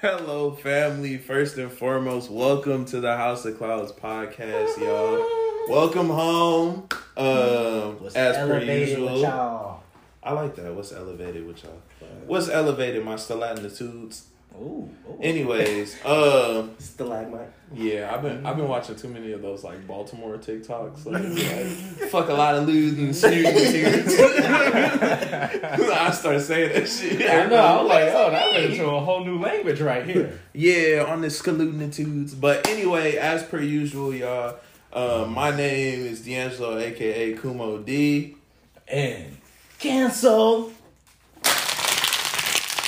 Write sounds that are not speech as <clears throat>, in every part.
Hello, family. First and foremost, welcome to the House of Clouds podcast, y'all. Welcome home. Um, What's as per usual, y'all? I like that. What's elevated with y'all? What's elevated? My stilatitudes. Ooh, ooh. Anyways, um, Stalagmite. yeah, I've been I've been watching too many of those like Baltimore TikToks. Like, <laughs> like fuck a lot of lewd and snooty dudes. I start saying that shit. I know. I was like, oh, that went into a whole new language right here. <laughs> Yeah, on the scalutinitudes. But anyway, as per usual, y'all, uh, my name is D'Angelo, aka Kumo D. And cancel.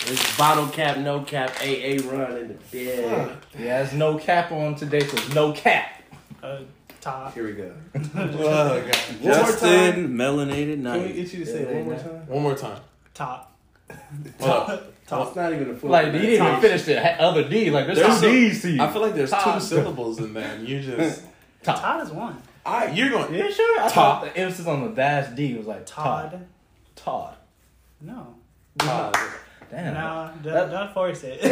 It's bottle cap, no cap, AA run in the bed. Yeah, there's no cap on today, so it's no cap. Uh, Todd. Here we go. <laughs> Oh, God. Justin, melanated Can we get you to say it one more time? One more time. Todd. Hold up. <laughs> It's not even a full. Like, you didn't even finish the other D. Like, there's, There's some some- D's to you. I feel like there's two syllables in that. and You just. <laughs> Todd is one. I, you're going. Yeah, sure. I Todd. thought the emphasis on the dash D was like Todd. Todd. Todd. No. Todd. Damn. No, don't, That- don't force it. <laughs>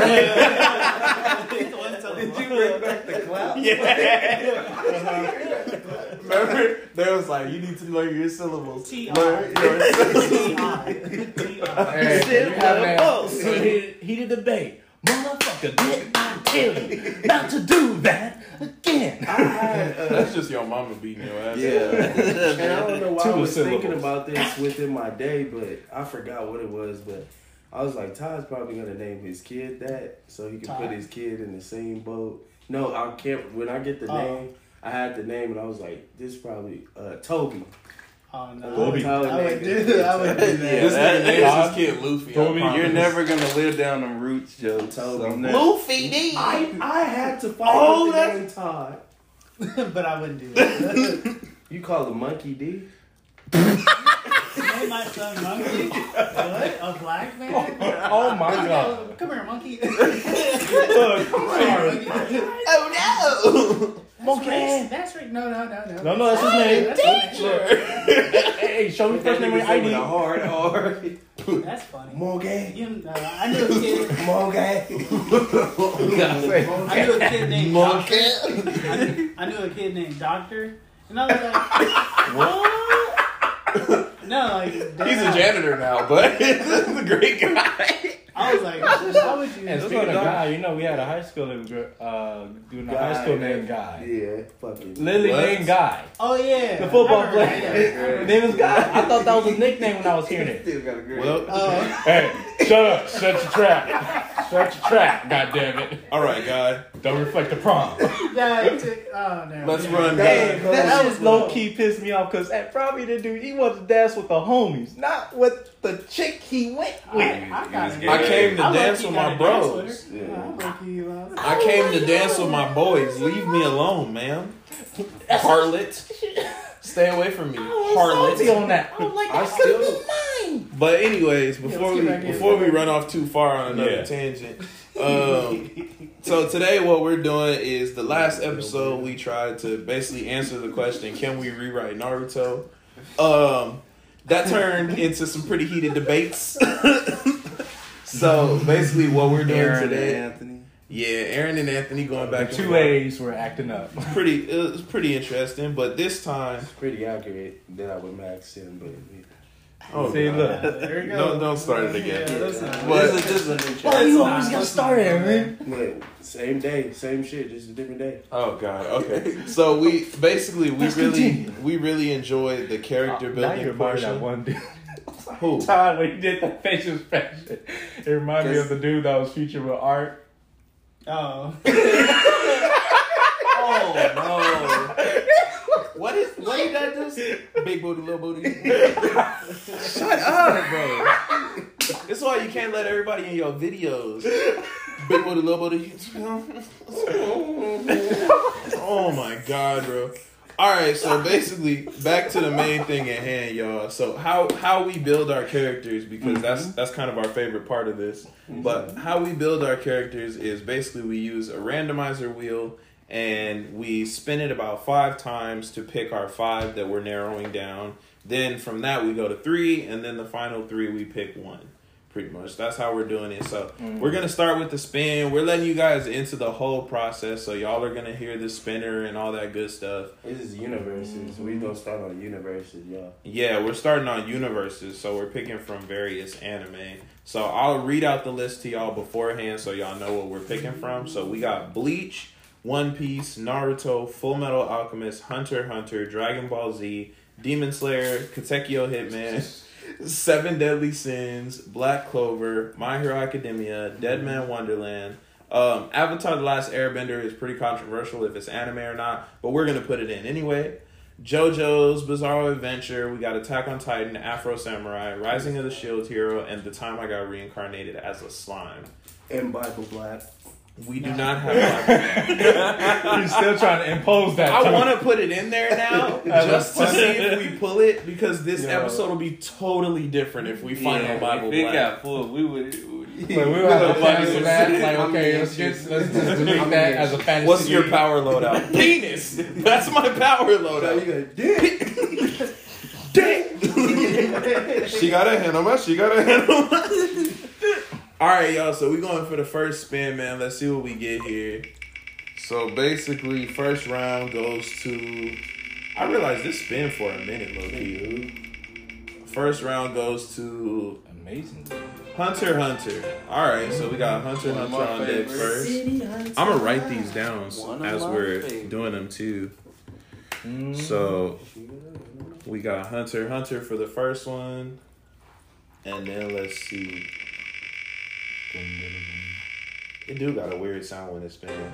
<laughs> Did you syllable. bring back the cloud? <laughs> Remember? There was like, you need to learn your syllables. T-R. Learn your syllables. T-I. T-I. Hey, Shit, you have that- pulse. Heated, heated debate. Motherfucker, did I tell you not to do that again? That's just your mama beating your ass. Yeah. and I don't know why Two I was syllables. thinking about this within my day, but I forgot what it was. But I was like, Todd's probably gonna name his kid that, so he can Todd? put his kid in the same boat. No, I can't. When I get the Oh. name, I had the name, and I was like, this probably uh, Toby. Oh, no. Toby. I would, I would do, I would <laughs> do that. This that- nigga names Todd. kid Luffy. Toby. You're never gonna live down them roots, Joe. Toby. So I'm Luffy D. I I had to fight Oh, with the that's- name Todd. <laughs> but I wouldn't do that. <laughs> You call the monkey D? Name my son Monkey. <laughs> What? A black man? Oh my god. Come here, monkey. <laughs> Look, sorry. Oh no! Monkey. That's right. No, no, no, no. No, no, that's his name. That's his. Hey, hey, show me first name on your With ID. a hard R. That's funny. Morgan. You, uh, I knew a kid. Morgan. I knew a kid named Doctor. I knew, I knew a kid named Doctor, and I was like, "What?" No, like He's a janitor now, but <laughs> he's a great guy. I was like, "How would you?" And speaking of guy, you know, we had a high school that was uh, doing a high school named Guy. Yeah, fucking. Literally What? named Guy. Oh yeah, The football player. <laughs> name was Guy. I thought that was his nickname when I was hearing it. Still got a great. Well, Oh, Hey, shut up. Shut your trap. <laughs> Shut your trap, <laughs> God damn it. all right, guy. Don't reflect the prom. that <laughs> took. Oh no. Let's run. Hey, guy. that just low key pissed me off because probably the dude he wanted to dance with the homies, not with the chick he went I, with. I got. I came to I dance with my a bros. with her. Yeah. I uh, I came to dance with my boys. Leave me alone, man. Harlot. <laughs> Stay away from me, Salty harlot. on that. I was like, I that could still- be mine. But anyways, let's before get we back in. before we run off too far on another Yeah. tangent, um, so today what we're doing is the last episode we tried to basically answer the question: Can we rewrite Naruto? Um, that turned into some pretty heated debates. <laughs> so basically, what we're doing Aaron and today, Anthony. Yeah, Aaron and Anthony going back The two forth. A's were acting up. <laughs> Pretty, it was pretty interesting, but this time, it's Pretty accurate that I would max in, but oh, See, God. look. <laughs> there you go. Don't- don't start it again. Yeah, listen. But- This is this is. Why you not- always got let's started, not- Aaron? but same day, same shit, just a different day. Oh God. Okay. So we basically we Let's really continue. we really enjoyed the character uh, now building you remind portion. one dude. Who? <laughs> Time when he did the facial expression. It reminded me of the dude that was featured with art. Oh. <laughs> Oh no. What is what did that do? Big booty, little booty. Shut up, bro. That's why you can't let everybody in your videos. Big booty, little booty. <laughs> oh my god, bro. All right, so basically, back to the main thing at hand, y'all. So how how we build our characters because mm-hmm. that's that's kind of our favorite part of this. Mm-hmm. But how we build our characters is basically we use a randomizer wheel and we spin it about five times to pick our five that we're narrowing down. Then from that we go to three, and then the final three we pick one. Pretty much. That's how we're doing it. So Mm. we're gonna start with the spin. We're letting you guys into the whole process. So y'all are gonna hear the spinner and all that good stuff. This is universes. We gonna start on universes, y'all. Yeah, we're starting on universes, so we're picking from various anime. So I'll read out the list to y'all beforehand so y'all know what we're picking from. So we got Bleach, One Piece, Naruto, Full Metal Alchemist, Hunter x Hunter, Dragon Ball Z, Demon Slayer, Katekyo Hitman, <laughs> Seven Deadly Sins, Black Clover, My Hero Academia, Dead Man Wonderland. Um, Avatar: The Last Airbender is pretty controversial if it's anime or not, but we're gonna put it in anyway. JoJo's Bizarro Adventure. We got Attack on Titan, Afro Samurai, Rising of the Shield Hero, and the time I got reincarnated as a slime. And Bible Black. We do not have. <laughs> He's still trying to impose that. I want to put it in there now <laughs> just to see if we pull it because this Yo. episode will be totally different if we find yeah, a Bible if it Black. got full, we would. Like, we would have to Nobody cancel that. Like, okay, let's just let's just delete that as a fantasy. What's your power loadout? <laughs> Penis. That's my power loadout. you got dick. she got a hand on my. She got a hand on my. All right, y'all. So we going for the first spin, man. Let's see what we get here. So basically, first round goes to. I realized this spin for a minute, low key. First round goes to Amazing. Hunter Hunter. All right, so we got Hunter x One Hunter on deck first. I'm gonna write these down One as we're favorites. doing them too. Mm. So we got Hunter Hunter for the first one, and then let's see. It do got a weird sound when it's spinning.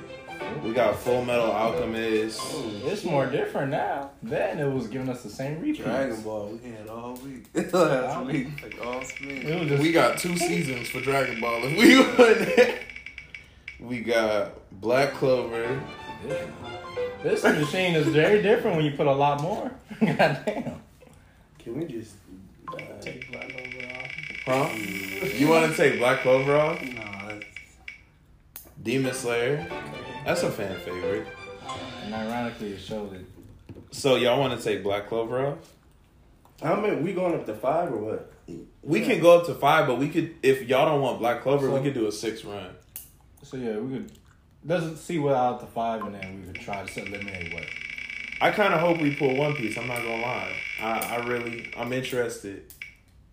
We got Full Metal Alchemist. It's more different now. Then it was giving us the same repeats. Dragon Ball, we had all week. <laughs> Last week, like all spin. Just We got two seasons for Dragon Ball. If we <laughs> win, we got Black Clover. This machine is very different when you put a lot more. <laughs> Goddamn. Can we just uh, Take Black Clover off. Huh? You want to take Black Clover off? No, that's Demon Slayer. That's a fan favorite. And ironically, it showed it. So y'all want to take Black Clover off? how many we going up to five or what? We can go up to five, but we could if y'all don't want Black Clover, we So- could do a six run. So yeah, we could let's see what out the five, and then we could try to eliminate what. I kind of hope we pull One Piece. I'm not gonna lie. I, I really, I'm interested.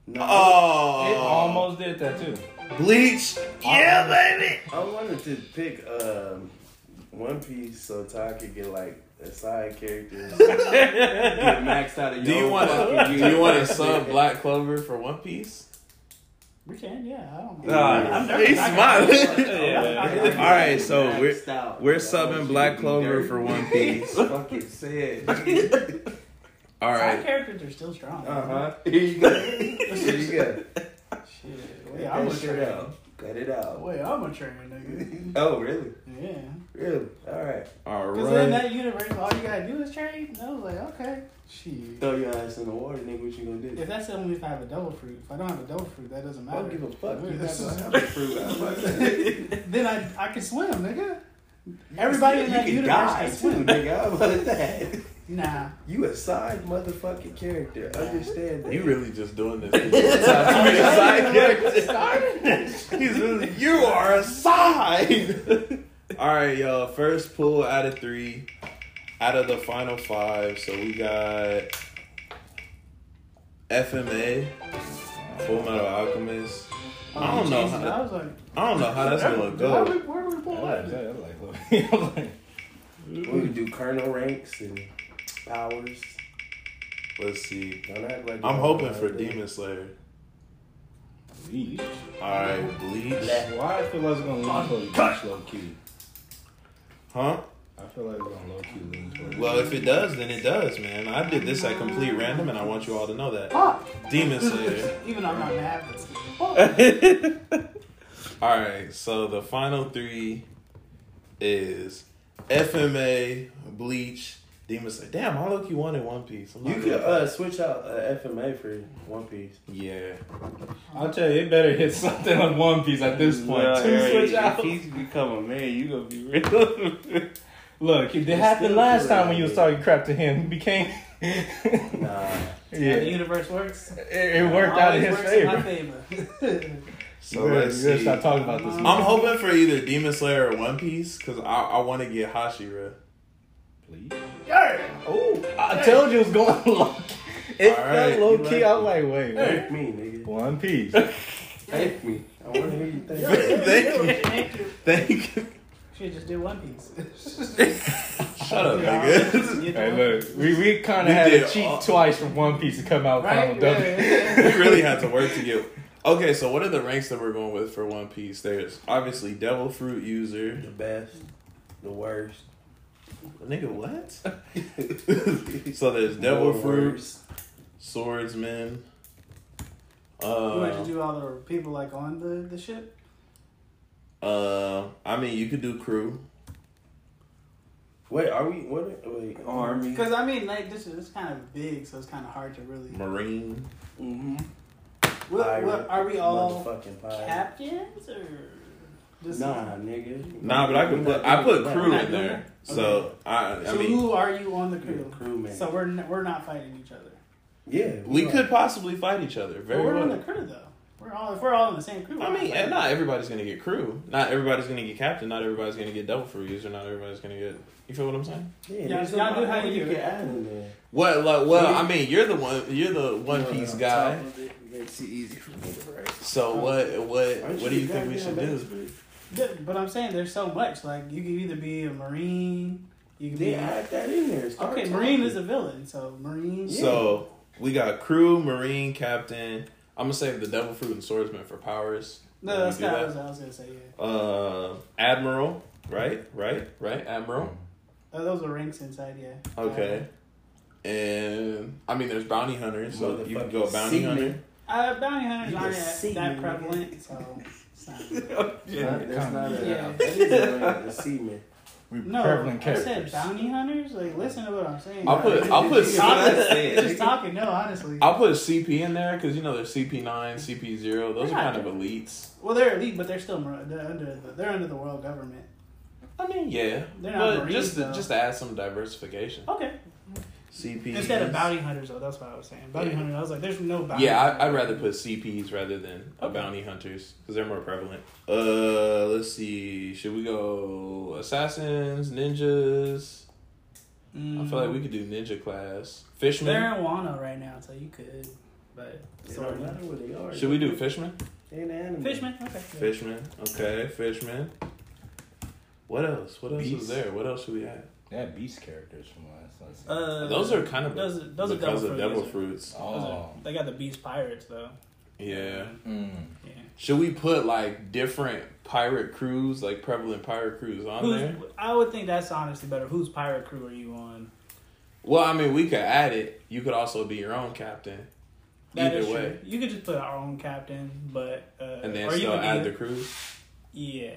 No, Oh, It almost did that too. Bleach. Yeah, baby. I wanted to pick um, One Piece so Ty could get like a side character. <laughs> get maxed out of Do you your want to? <laughs> Do you want to sub Black Clover for One Piece? We can, yeah. I don't Nah, I'm he's smiling. <laughs> Yeah. All right, so we're out. we're I subbing Black Clover dirty. for One Piece. Fucking said. All Side characters are still strong. Uh huh. <laughs> Here you go. Here you go. Shit. Wait, I'm a that shit trainer. out. Cut it out. Wait, I'm a trainer, nigga. <laughs> Oh, really? Yeah. Really? All right. All right. Because in that universe, all you gotta do is train. And I was like, okay. Shit. Throw your ass in the water, nigga. What you gonna do? If that's the only if I have a devil fruit. If I don't have a devil fruit, that doesn't matter. I matter. don't give a fuck. What You does still that have a fruit. I was about to say. then I I can swim, nigga. Everybody in you that can universe die can too, swim. nigga. How about that? Nah. You a side motherfucking character. Understand that. You really just doing this. <laughs> to be a side character. He's really, you are a side. <laughs> All right, y'all. First pull out of three, out of the final five. So we got FMA, Full Metal Alchemist. I oh, don't know. Jesus, I How, was like, I don't know how that's gonna where we, go. where we I pull like that? that. I like <laughs> that. I'm like, We can do Colonel ranks and powers. Let's see. Don't act like I'm hoping for know. Demon Slayer. Bleach. All right, Bleach. Why I feel like it's gonna lean towards Bleach low key. Huh? I feel like it's gonna low key lean towards. Well, if it does, then it does, man. I did this at complete random, and I want you all to know that. Fuck. Demon Slayer. Even though <laughs> I'm not mad, but fuck. All right, so the final three is FMA, Bleach, Demon Slayer. Damn, I look you wanted One Piece. You not could uh, switch out uh, FMA for One Piece. yeah. I'll tell you, it better hit something on One Piece at this point. Well, Two Harry, switch out. If he's become a man, you gonna be real. <laughs> Look, it It's happened last good, time when you was talking crap to him. He became. Nah. <laughs> Yeah, Yeah, the universe works. it, it worked out in his works favor. In my favor. <laughs> So We gotta- let's we gotta see. stop talking about this. I'm hoping for either Demon Slayer or One Piece because I, I want to get Hashira. Please. Yeah. Oh, I told you it was going <laughs> low. It All right, felt low you key. like I'm it. like, wait, wait. Thank me, nigga. One piece. Thank me. I want to hear you <laughs> thank me. Thank you. Thank you. Thank you. She just did One Piece. <laughs> Shut up, Yeah, nigga. Hey, One look, we, we kind of had to cheat all- twice from One Piece to come out Right? Final W. Yeah, we really had to work to get. Okay, so what are the ranks that we're going with for One Piece? There's obviously Devil Fruit user. The best, the worst. Nigga, what? <laughs> so there's Devil More Fruit, worst. Swordsman. You want Uh, to do all the people like on the, the ship? uh, I mean, you could do crew. Wait, are we? What? Wait, Army. Because I mean, like this is it's kind of big, so it's kind of hard to really. Marine. Mm-hmm. What, what are we all Motherfucking captains or? Just Nah, nigga. Nah, but I can put I put crew in there. So I I So mean who are you on the crew? Crew man. So we're n- we're not fighting each other. yeah, we are. could possibly fight each other. But we're on the crew though. We're all if we're all in the same crew. I mean, not and not everybody's gonna get crew. Not everybody's gonna get captain. Not everybody's gonna get devil fruit user. Not everybody's gonna get. You feel what I'm saying? Yeah, Y'all- y'all do how more you do can it. in there. What? Like, well, I mean, you're the one. You're the One Piece On guy. it, Makes it easy for me to write. So what? What? What do you think we should goddamn do? Expert? Yeah, But I'm saying there's so much. Like you can either be a marine. You can They be add that in there. Start okay. talking. Marine is a villain, so marine. So we got crew, marine, captain. I'm gonna save the devil fruit and swordsman for powers. no, that's not that. what I was gonna say. Yeah, Uh, admiral. Right. Right. Right. Admiral. uh, those are ranks inside. Yeah. Okay. And I mean, there's bounty hunters, so you can go Motherfucking bounty seaman. hunter. Uh, bounty hunters aren't that, that prevalent, so. <laughs> It's not Yeah, that's not a, Yeah. that is a rank, the seaman. We No, prevalent I said bounty hunters. Like, listen to what I'm saying. I'll put. I'll put. Just talking, just talking. No, honestly. I'll put CP in there because you know there's CP nine, CP zero. Those They're are kind of elites. Well, they're elite, but they're still they're under the they're under the world government. I mean, yeah, They're not but Marines, just to, though. just to add some diversification. Okay. CP Instead of bounty hunters, though, that's what I was saying. Bounty Yeah. hunters. I was like, there's no bounty. Yeah, I, hunters. I'd rather put CPs rather than a Okay. bounty hunters because they're more prevalent. Uh, let's see. Should we go assassins, ninjas? I feel like we could do ninja class. Fishmen. They're in Wano right now, so you could. But It don't matter where they are. Should we do fishmen? They in anime. Fishman. Okay. Fishmen. Okay, fishmen. What else? What else is there? What else should we add? They had beast characters from last last Uh, Those are kind of those. are- Those are because devil of devil fruits. fruits. Oh. are- They got the beast pirates though. Yeah. Mm. Yeah. Should we put like different pirate crews, like prevalent pirate crews on Who's, there? I would think that's honestly better. Whose pirate crew are you on? Well, I mean, we could add it. You could also be your own captain. That Either is way. true. You could just put our own captain, but uh, And then or you still could add be- the crews. yeah,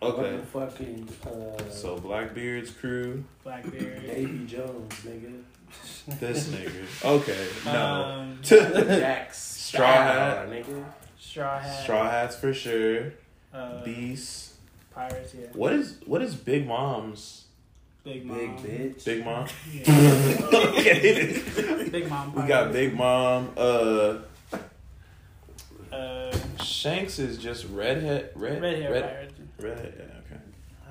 Okay. What fucking uh, So Blackbeard's crew. Blackbeard. Davy Jones, nigga. This nigga. <laughs> Okay. No. Um, <laughs> Jax Straw Hat. nigga. Straw Hat. Straw hats for sure. Uh, Beast. Pirates. Yeah. What is what is Big Mom's? Big Mom. Big bitch. Big Mom. Yeah. <laughs> okay. Big Mom. We got Big Mom. Uh, Uh, Shanks is just redhead. Red. red hair Red. Pirate. Redhead. Yeah. Okay.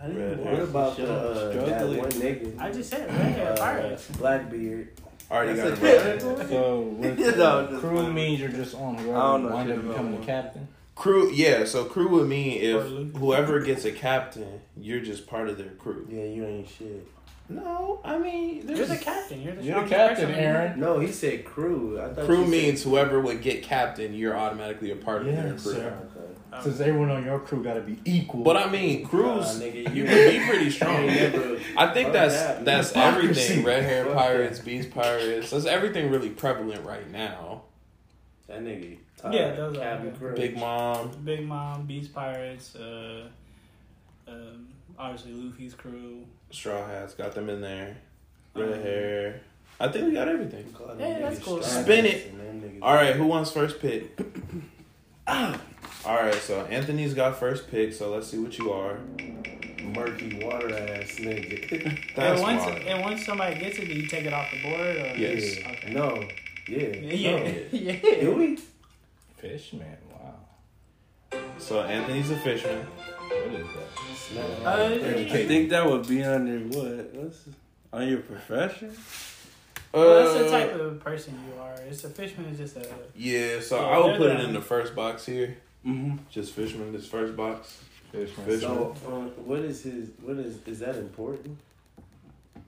I didn't Red know. What about the uh, that Struggling. one nigga? I just said red hair uh, pirates. Blackbeard. Already got That's him. a right. So <laughs> with No, just crew funny. means you're just on I whoever don't know wind shit up about becoming the one. captain. Crew, yeah. So crew would mean if Or Luke. whoever gets a captain, you're just part of their crew. Yeah, you ain't shit. No, I mean, You're the captain. You're the, You're the captain, person. Aaron. No, he said crew. I crew you said- means whoever would get captain, you're automatically a part of their crew. sir. Okay. Um, Since everyone on your crew got to be equal. But I mean, Nah, crews, nigga, you you would be <laughs> pretty strong. I think that's that. that's everything. Red hair pirates, beast pirates. That's everything really prevalent right now. That nigga. Yeah, those are- Big mom. Big Mom, Beast Pirates, uh, um, obviously Luffy's crew. Straw hats, got them in there. Red Um, hair. I think we got everything. Call them Yeah, that's cool. Spin it. and them niggas- All right, who wants first pick? <coughs> All right, so Anthony's got first pick. So let's see what you are. Murky water ass nigga. <laughs> That's and once wild. and once somebody gets it, do you take it off the board? Or Yes. Yeah. Okay. No. Yeah. <laughs> Yeah, yeah. Do we? Fishman. Wow. So Anthony's a fisherman. What is that? No. I think that would be under what? What's on your profession? Well, that's the Uh, type of person you are. It's a fishman is just a. Yeah, so Yeah, I would put it in the first box here. Mm-hmm. Just fisherman, this first box. Fishman. Fish- So, um, what is his? What is? Is that important?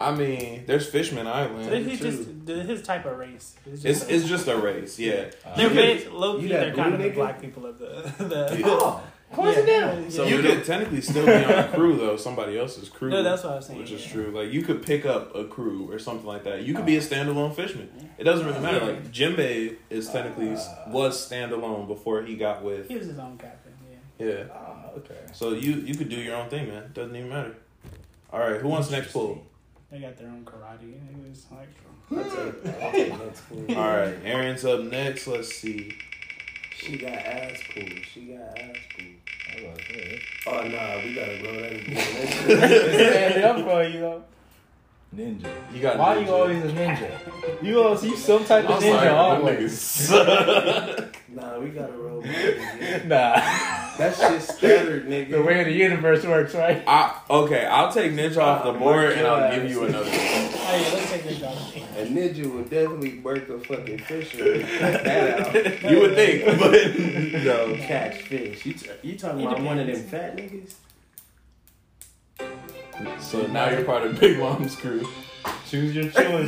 I mean, there's Fishman Island. he's true. just his type of race. It's It's just a- it's just a race, yeah. they're you very low key. you that They're kind of blue the nigga? black people of the <laughs> the. Oh, coincidental. Yeah, So you could technically still be on a crew though, somebody else's crew. No, that's what I was saying. which is yeah. true. Like you could pick up a crew or something like that. You could be a standalone fisherman. It doesn't really matter. Like Jimbe is technically was standalone before he got with He was his own captain. Yeah. yeah. Ah, okay. So you you could do your own thing, man. Doesn't even matter. All right, who wants next pull? They got their own karate. It was like. I'll take, I'll take next pool. All right, Aaron's up next. Let's see. She got ass pool. She got ass pool. I was like, yeah. Oh nah, we gotta roll that <laughs> again. Stand up for you though. Ninja. You got Why ninja. <laughs> you always a ninja? You always you some type of I'm ninja sorry, them always. <laughs> nah, we gotta roll <laughs> that again. Nah. That shit stuttered, nigga. the way the universe works, right? I, okay, I'll take ninja off the board and I'll give you another. one. Oh yeah, let's take this job. A ninja would definitely work a fucking fisher. Cut that out. You would think, but no. Catch fish. You, t- you talking It about one of them fat niggas? So now you're part of Big Mom's crew. Choose your <laughs> choice. Choose your poison.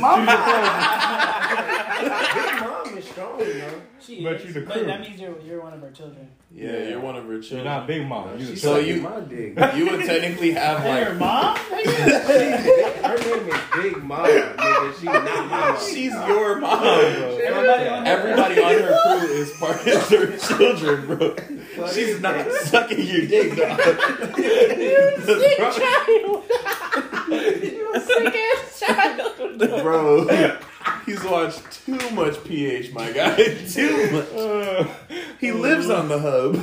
Big mom is strong, yo. She But is, you the but crew. that means you're you're one of her children. Yeah, you're one of her children. You're children. not big mom. You the So So you- you my dick. You would technically have Hey, her like. mom. Her name is Big Mom, nigga. She's not my mom. She's your mom, bro. Everybody on her- Everybody on her crew is part of her <laughs> children, bro. She's not sucking your dick, dog. <laughs> You sick <laughs> child. you sick ass child. Bro, he's watched too much PH, my guy. <laughs> Too <laughs> much. Uh, he lives on the hub.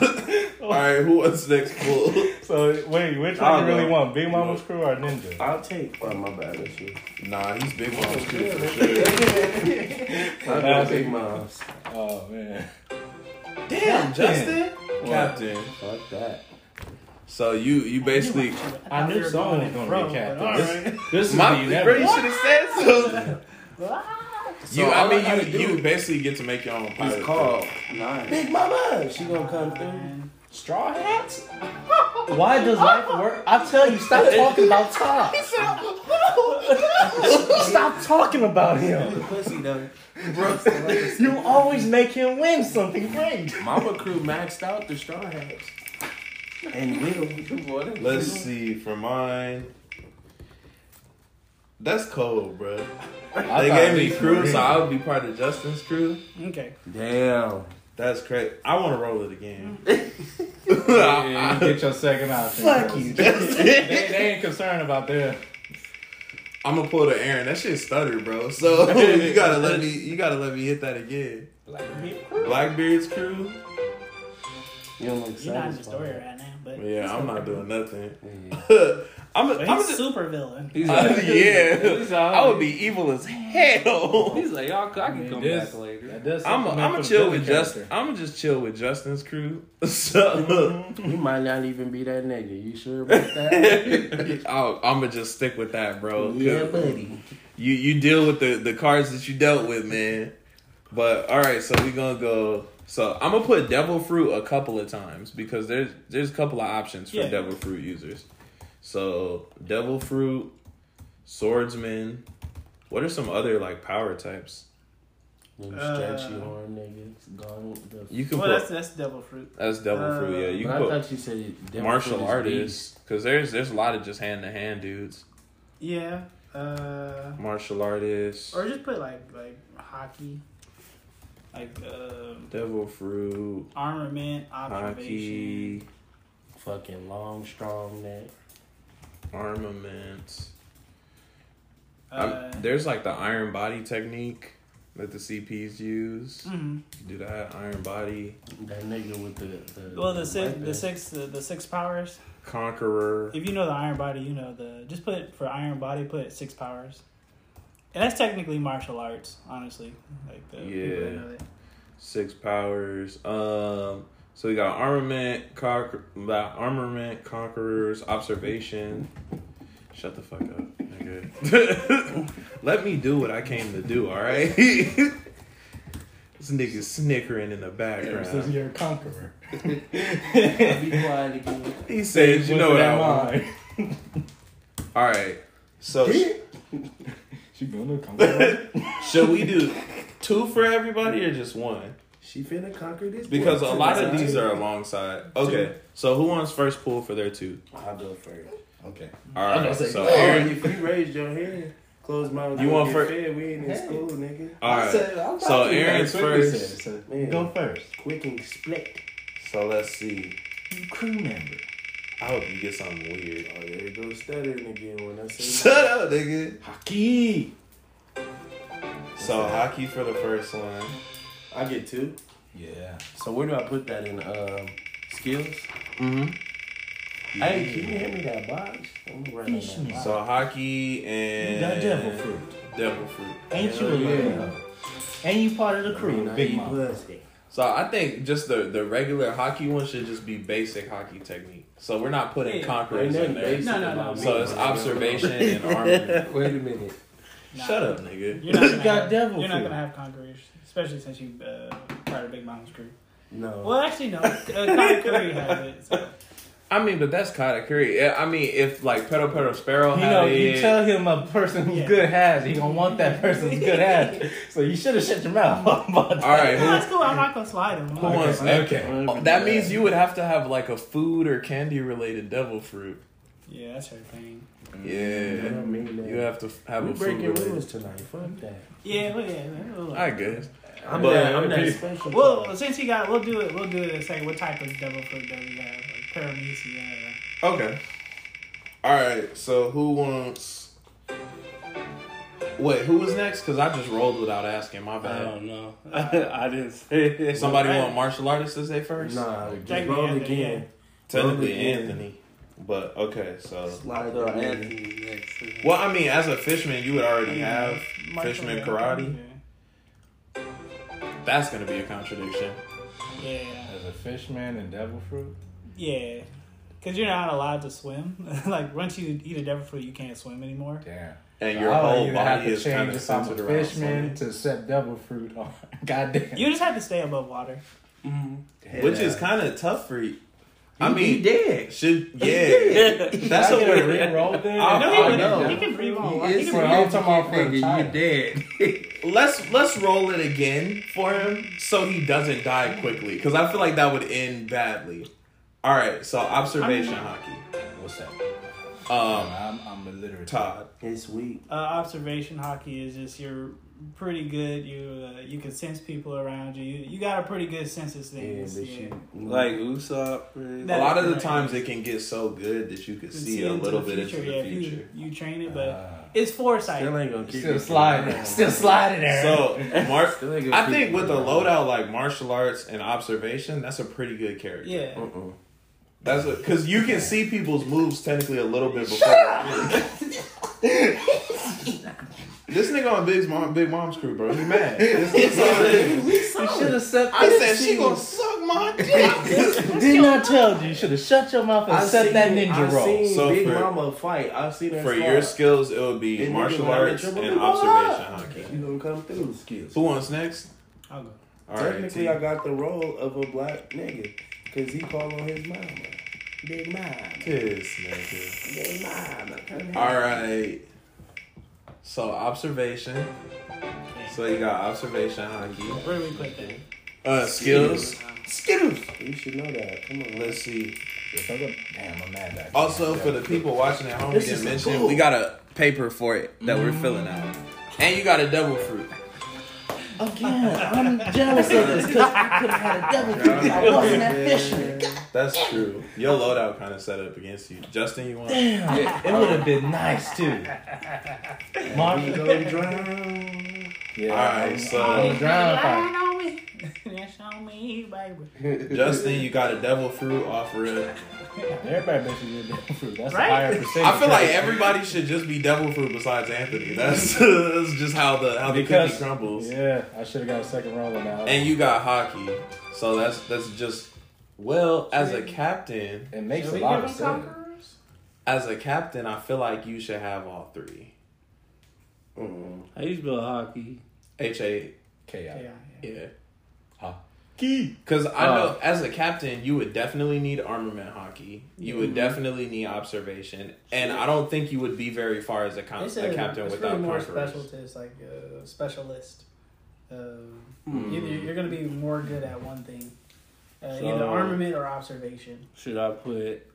<laughs> All right, who wants next bull? So wait, which I'll one you really go. want? Big Mama's crew or Ninja? I'll take. Oh my bad, that's you. Nah, he's Big oh, Mom's crew for sure. I'll go Big Mom's. Oh man. Damn, Justin. Captain. Fuck that. So you you basically I knew someone was gonna be captain. This, this is my the bro, you should have said so. So You, I all I mean, you do you basically get to make your own pilot. It's called Nice. Big Mama. She gonna come through. Straw hats? <laughs> Why does life work? I tell you, stop <laughs> talking about Tom. Oh. <laughs> stop talking about him. Pussy though. You always make him win something great. Mama crew maxed out the straw hats. And will. Let's see for mine. That's cold, bro. They gave me crew, so I would be part of Justin's crew. Okay. Damn. That's crazy. I want to roll it again. Mm. <laughs> Yeah, you get your second <laughs> option. Fuck you, They, Justin. they ain't concerned about that. I'm gonna pull the Aaron. That shit stuttered, bro. <laughs> So you gotta let me. You gotta let me hit that again. Blackbeard's crew. You don't look You're not in the satisfied. story right now, but Yeah, I'm not doing nothing. Yeah. <laughs> I'm. A, But I'm he's just, super villain. He's uh, like, yeah. He's all- <laughs> I would be evil as hell. He's like, y'all, I can come This- back later. I'm. something I'm for gonna chill villain with Justin. I'm gonna just chill with Justin's crew. <laughs> So. You might not even be that nigga. You sure about that? oh, I'm gonna just stick with that, bro. yeah, buddy. You you deal with the the cards that you dealt with, man. But all right, so we gonna go. So I'm gonna put devil fruit a couple of times because there's there's a couple of options for Yeah. devil fruit users. So devil fruit, swordsman. What are some other like power types? Them Uh, stretchy horn niggas. Gone. You can Well, put that's that's devil fruit. that's devil fruit. Yeah, you But can I put thought you said devil martial fruit artists because there's there's a lot of just hand to hand dudes. Yeah. Uh, Martial artists, or just put like like Haki, like um, devil fruit, armament, observation. Haki. Fucking long, strong neck. armaments. Uh, there's like the iron body technique that the CPs use. mhm. Do that iron body That nigga with the. the Well, the six, weapon. the six, the, the six powers. conqueror. If you know the iron body, you know the. Just put for iron body, put six powers. And that's technically martial arts, honestly. Like the people that Yeah. know that. Six powers. Um. So we got armament, conquer, uh, armament, conquerors, observation. Shut the fuck up, nigga. <laughs> Let me do what I came to do. All right. <laughs> this nigga snickering in the Ever since background. you're a conqueror. <laughs> Be quiet again. He says, "You know what I want." want. All right. So sh- She gonna conquer. <laughs> should we do two for everybody or just one? She finna conquer this. Because a lot of these are alongside. Okay. So who wants first pull for their two? I'll go first. okay. Mm-hmm. All right. I'm right. say, So oh, Aaron. if you raised your hand, close my. You want for? fir- Fed, we ain't in Hey. school, nigga. All I right. said- I'm about So Aaron's first. said, so Man. Go first. Quick and split. So let's see. You crew member. I hope you get something weird. Oh, there you go stuttering again when I say. Shut up, nigga. Haki. So Haki for the first one. I get two. Yeah. So where do I put that in? Um, skills. Mm-hmm. Hey, can you hand me that box? I'm gonna write on Fish that me. box. So Haki You and got devil fruit. Devil fruit. Ain't you a yeah. little? And you part of the crew, Now Big you Mom. So I think just the the regular Haki one should just be basic Haki technique. So we're not putting Yeah. conquerors in nothing there. No, no, no. So it's observation <laughs> and armament. Wait a minute. Nah. Shut up, nigga. You're not gonna, got have, devil you're not gonna have conquerors, especially since you uh, part of Big Mom's crew. No. Well, actually, no. Uh, Katakuri has it. So. I mean, but that's kind of Curry. I mean, if like Pedro Pedro Sparrow You had know, it, you tell him a person who's Yeah. good has, he gonna want that person's good has. <laughs> So you should have shut your mouth <laughs> about all right, No, that's cool. I'm not gonna slide him. who wants? Okay. Oh, that means you would have to have like a food or candy related devil fruit. Yeah, that's her thing. Yeah, I don't mean you have to have we a food breaking rules related. tonight. Fuck that. Yeah, well, yeah. well, I guess. I'm But- that. I'm that special. Well, since he got, we'll do it. We'll do it and say what type of devil fruit does he have? Like paramecia. Okay. All right. So who wants? Wait, who was next? Because I just rolled without asking. My bad. I don't know. I didn't say it. Somebody Right. want martial artists to say first? Nah, just roll Anthony, again. Technically, Roll again. Anthony. But okay, so Slide I thought. Anthony next. well, I mean, as a fisherman, you would already have Martial fisherman art. karate. That's gonna be a contradiction. Yeah. Yeah. As a fishman and devil fruit. Yeah. Because you're not allowed to swim. <laughs> like, once you eat a devil fruit, you can't swim anymore. Damn. And your I would whole have body to is kind change of if I'm a fishman to set devil fruit on. <laughs> Goddamn. You just have to stay above water. Mm-hmm. which is kind of tough for you. I mean, dead. should yeah. That's I a get a weird. re-roll thing. I- No, I he, know. he can breathe on water. He He is can for breathe all on time off for a dead. <laughs> Let's let's roll it again for him so he doesn't die quickly because I feel like that would end badly. All right, so observation Haki. What's that? Um, I'm, I'm illiterate. Todd. It's weak. Uh, observation Haki is just you're pretty good. You uh, you can sense people around you. You, you got a pretty good sense of things. but Yeah. you Like Usopp. really? A lot of the right. times it can get so good that you can You can see a little the bit into the if you- future. You, train it, but Uh, it's foresight. still ain't gonna keep still you sliding. Still sliding there. So, <laughs> Mark, Still ain't gonna I think with a loadout like martial arts and observation, that's a pretty good character. yeah. Uh-uh. That's because you can see people's moves technically a little bit before. <laughs> this nigga on Big Mom, Big Mom's crew, bro. He mad. <laughs> This is all it is. you should have set. I said she gonna suck my <laughs> dick. Didn't I tell you? You should have shut your mouth and I set seen, that ninja I roll. seen So Big for- Mama fight. I've seen her For slide. your skills, it would be And martial nigga, when I arts and trouble, observation Haki. You gonna come through skills. Who wants next? I'll go. All right, Technically, T. I got the role of a black nigga because he called on his mama. Big mama. This nigga. Big mama. All right. So observation. So you got observation Haki. Where do we put that? Uh, skills. Skittles. You should know that. Come on. Let's see. Damn, I'm mad at Also, for the people watching at home, we This didn't is a mention bull. we got a paper for it that we're filling out, and you got a devil fruit. Again, I'm jealous of this because I could have had a devil fruit. I wasn't that fisherman. That's true. Your loadout kind of set up against you. Justin, you want? Damn, it would have been nice too. Mark, You gonna drown. Yeah, All right, I'm- so- I'm gonna drown if I- That's on me. <laughs> Justin, you got a devil fruit off rip. Everybody basically devil fruit. That's Right? a higher percentage. I feel like everybody should just be devil fruit besides Anthony. That's <laughs> that's just how the how the because cookie crumbles. Yeah, I should have got a second roll on that. And you got Haki, so that's that's just well as a captain. it makes a lot of sense. As a captain, I feel like you should have all three. Mm. I used to build Haki. H A Chaos. Yeah, yeah. yeah. Because I Uh, know as a captain, you would definitely need armament Haki. You would definitely need observation, and I don't think you would be very far as a, con- It's a captain it's without really more conquerors. specialist, like uh, specialist. Uh, Hmm. either you're going to be more good at one thing, uh, So- either armament or observation. Should I put?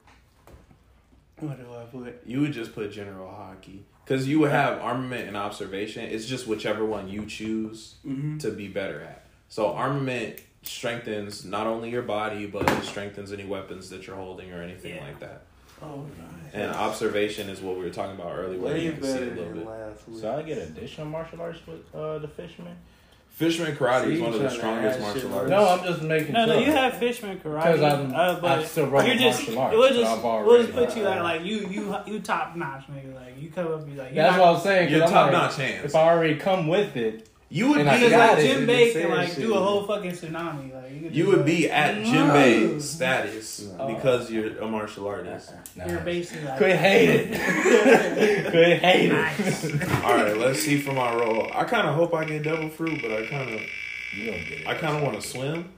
What do I put? You would just put general hockey because you would have armament and observation. It's just whichever one you choose Mm-hmm. to be better at. So armament strengthens not only your body, but it strengthens any weapons that you're holding or anything Yeah. like that. Oh, nice. And observation is what we were talking about earlier, where Way you can see a better little bit. last. So I get additional martial arts with uh, the fisherman. Fisherman karate See, is one of the strongest martial shit arts. No, I'm just making No, sure. no, you have Fishman karate. Because I'm- uh, but I'm still wrong you're just martial arts, we'll just I've we'll just put you at like you you you top notch nigga. Like you come up, you like you're That's not, what I'm saying. You're I'm top like, notch hands. If I already come with it, You would And be Because like it. Jim You Bay just can like saying do a whole fucking tsunami. Like you, could you would that. be at No. Jinbei status No. because you're a martial artist. nah. You're basically like Quit hating. <laughs> <laughs> Quit hating. Nice. All right, let's see for my role. I kind of hope I get devil fruit, but I kind of You don't get it. I kind of want to swim.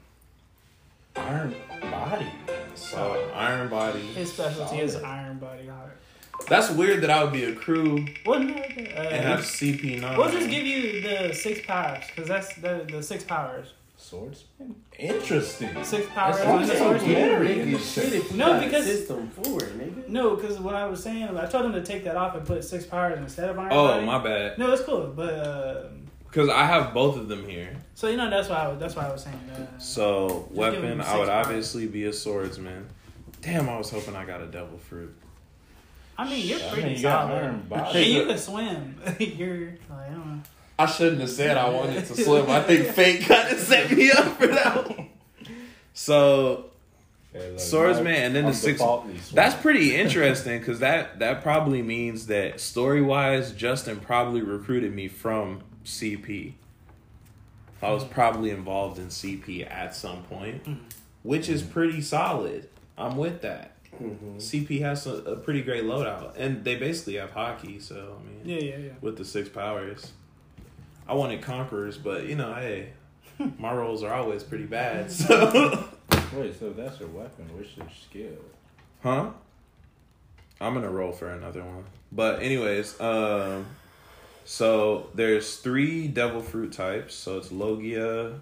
Iron body. So iron body. His specialty is iron body heart. That's weird that I would be a crew Wouldn't it? Uh, and have CP nine. we'll just give you the six powers because that's the the six powers. Swordsman. Interesting. Six powers That's on what the I'm sword. saying. Nigga, Nigga, shit, if you No, because- system for it, nigga. No, because what I was saying, I told him to take that off and put six powers instead of iron Oh body. my bad. No, it's cool, but uh, Because I have both of them here. so you know that's why I was, that's why I was saying. Uh, So weapon, I would powers. obviously be a swordsman. Damn, I was hoping I got a devil fruit. I mean, you're I pretty mean, you solid. iron And you can swim. <laughs> you're like I don't know. I shouldn't have said I wanted to <laughs> swim. I think fate kind of set me up for that one. So Yeah, like, Swordsman, and then the I'm six- that's pretty <laughs> interesting because that that probably means that story wise, Justin probably recruited me from CP. I was probably involved in CP at some point, mm. which is pretty solid. I'm with that. Mm-hmm. CP has a, a pretty great loadout, and they basically have Haki. So I mean, Yeah, yeah, yeah. with the six powers. I wanted conquerors, but you know, hey, <laughs> my rolls are always pretty bad. <laughs> So, Wait, so that's your weapon. What's your skill? huh? I'm gonna roll for another one. But anyways, um, so there's three devil fruit types. So it's Logia,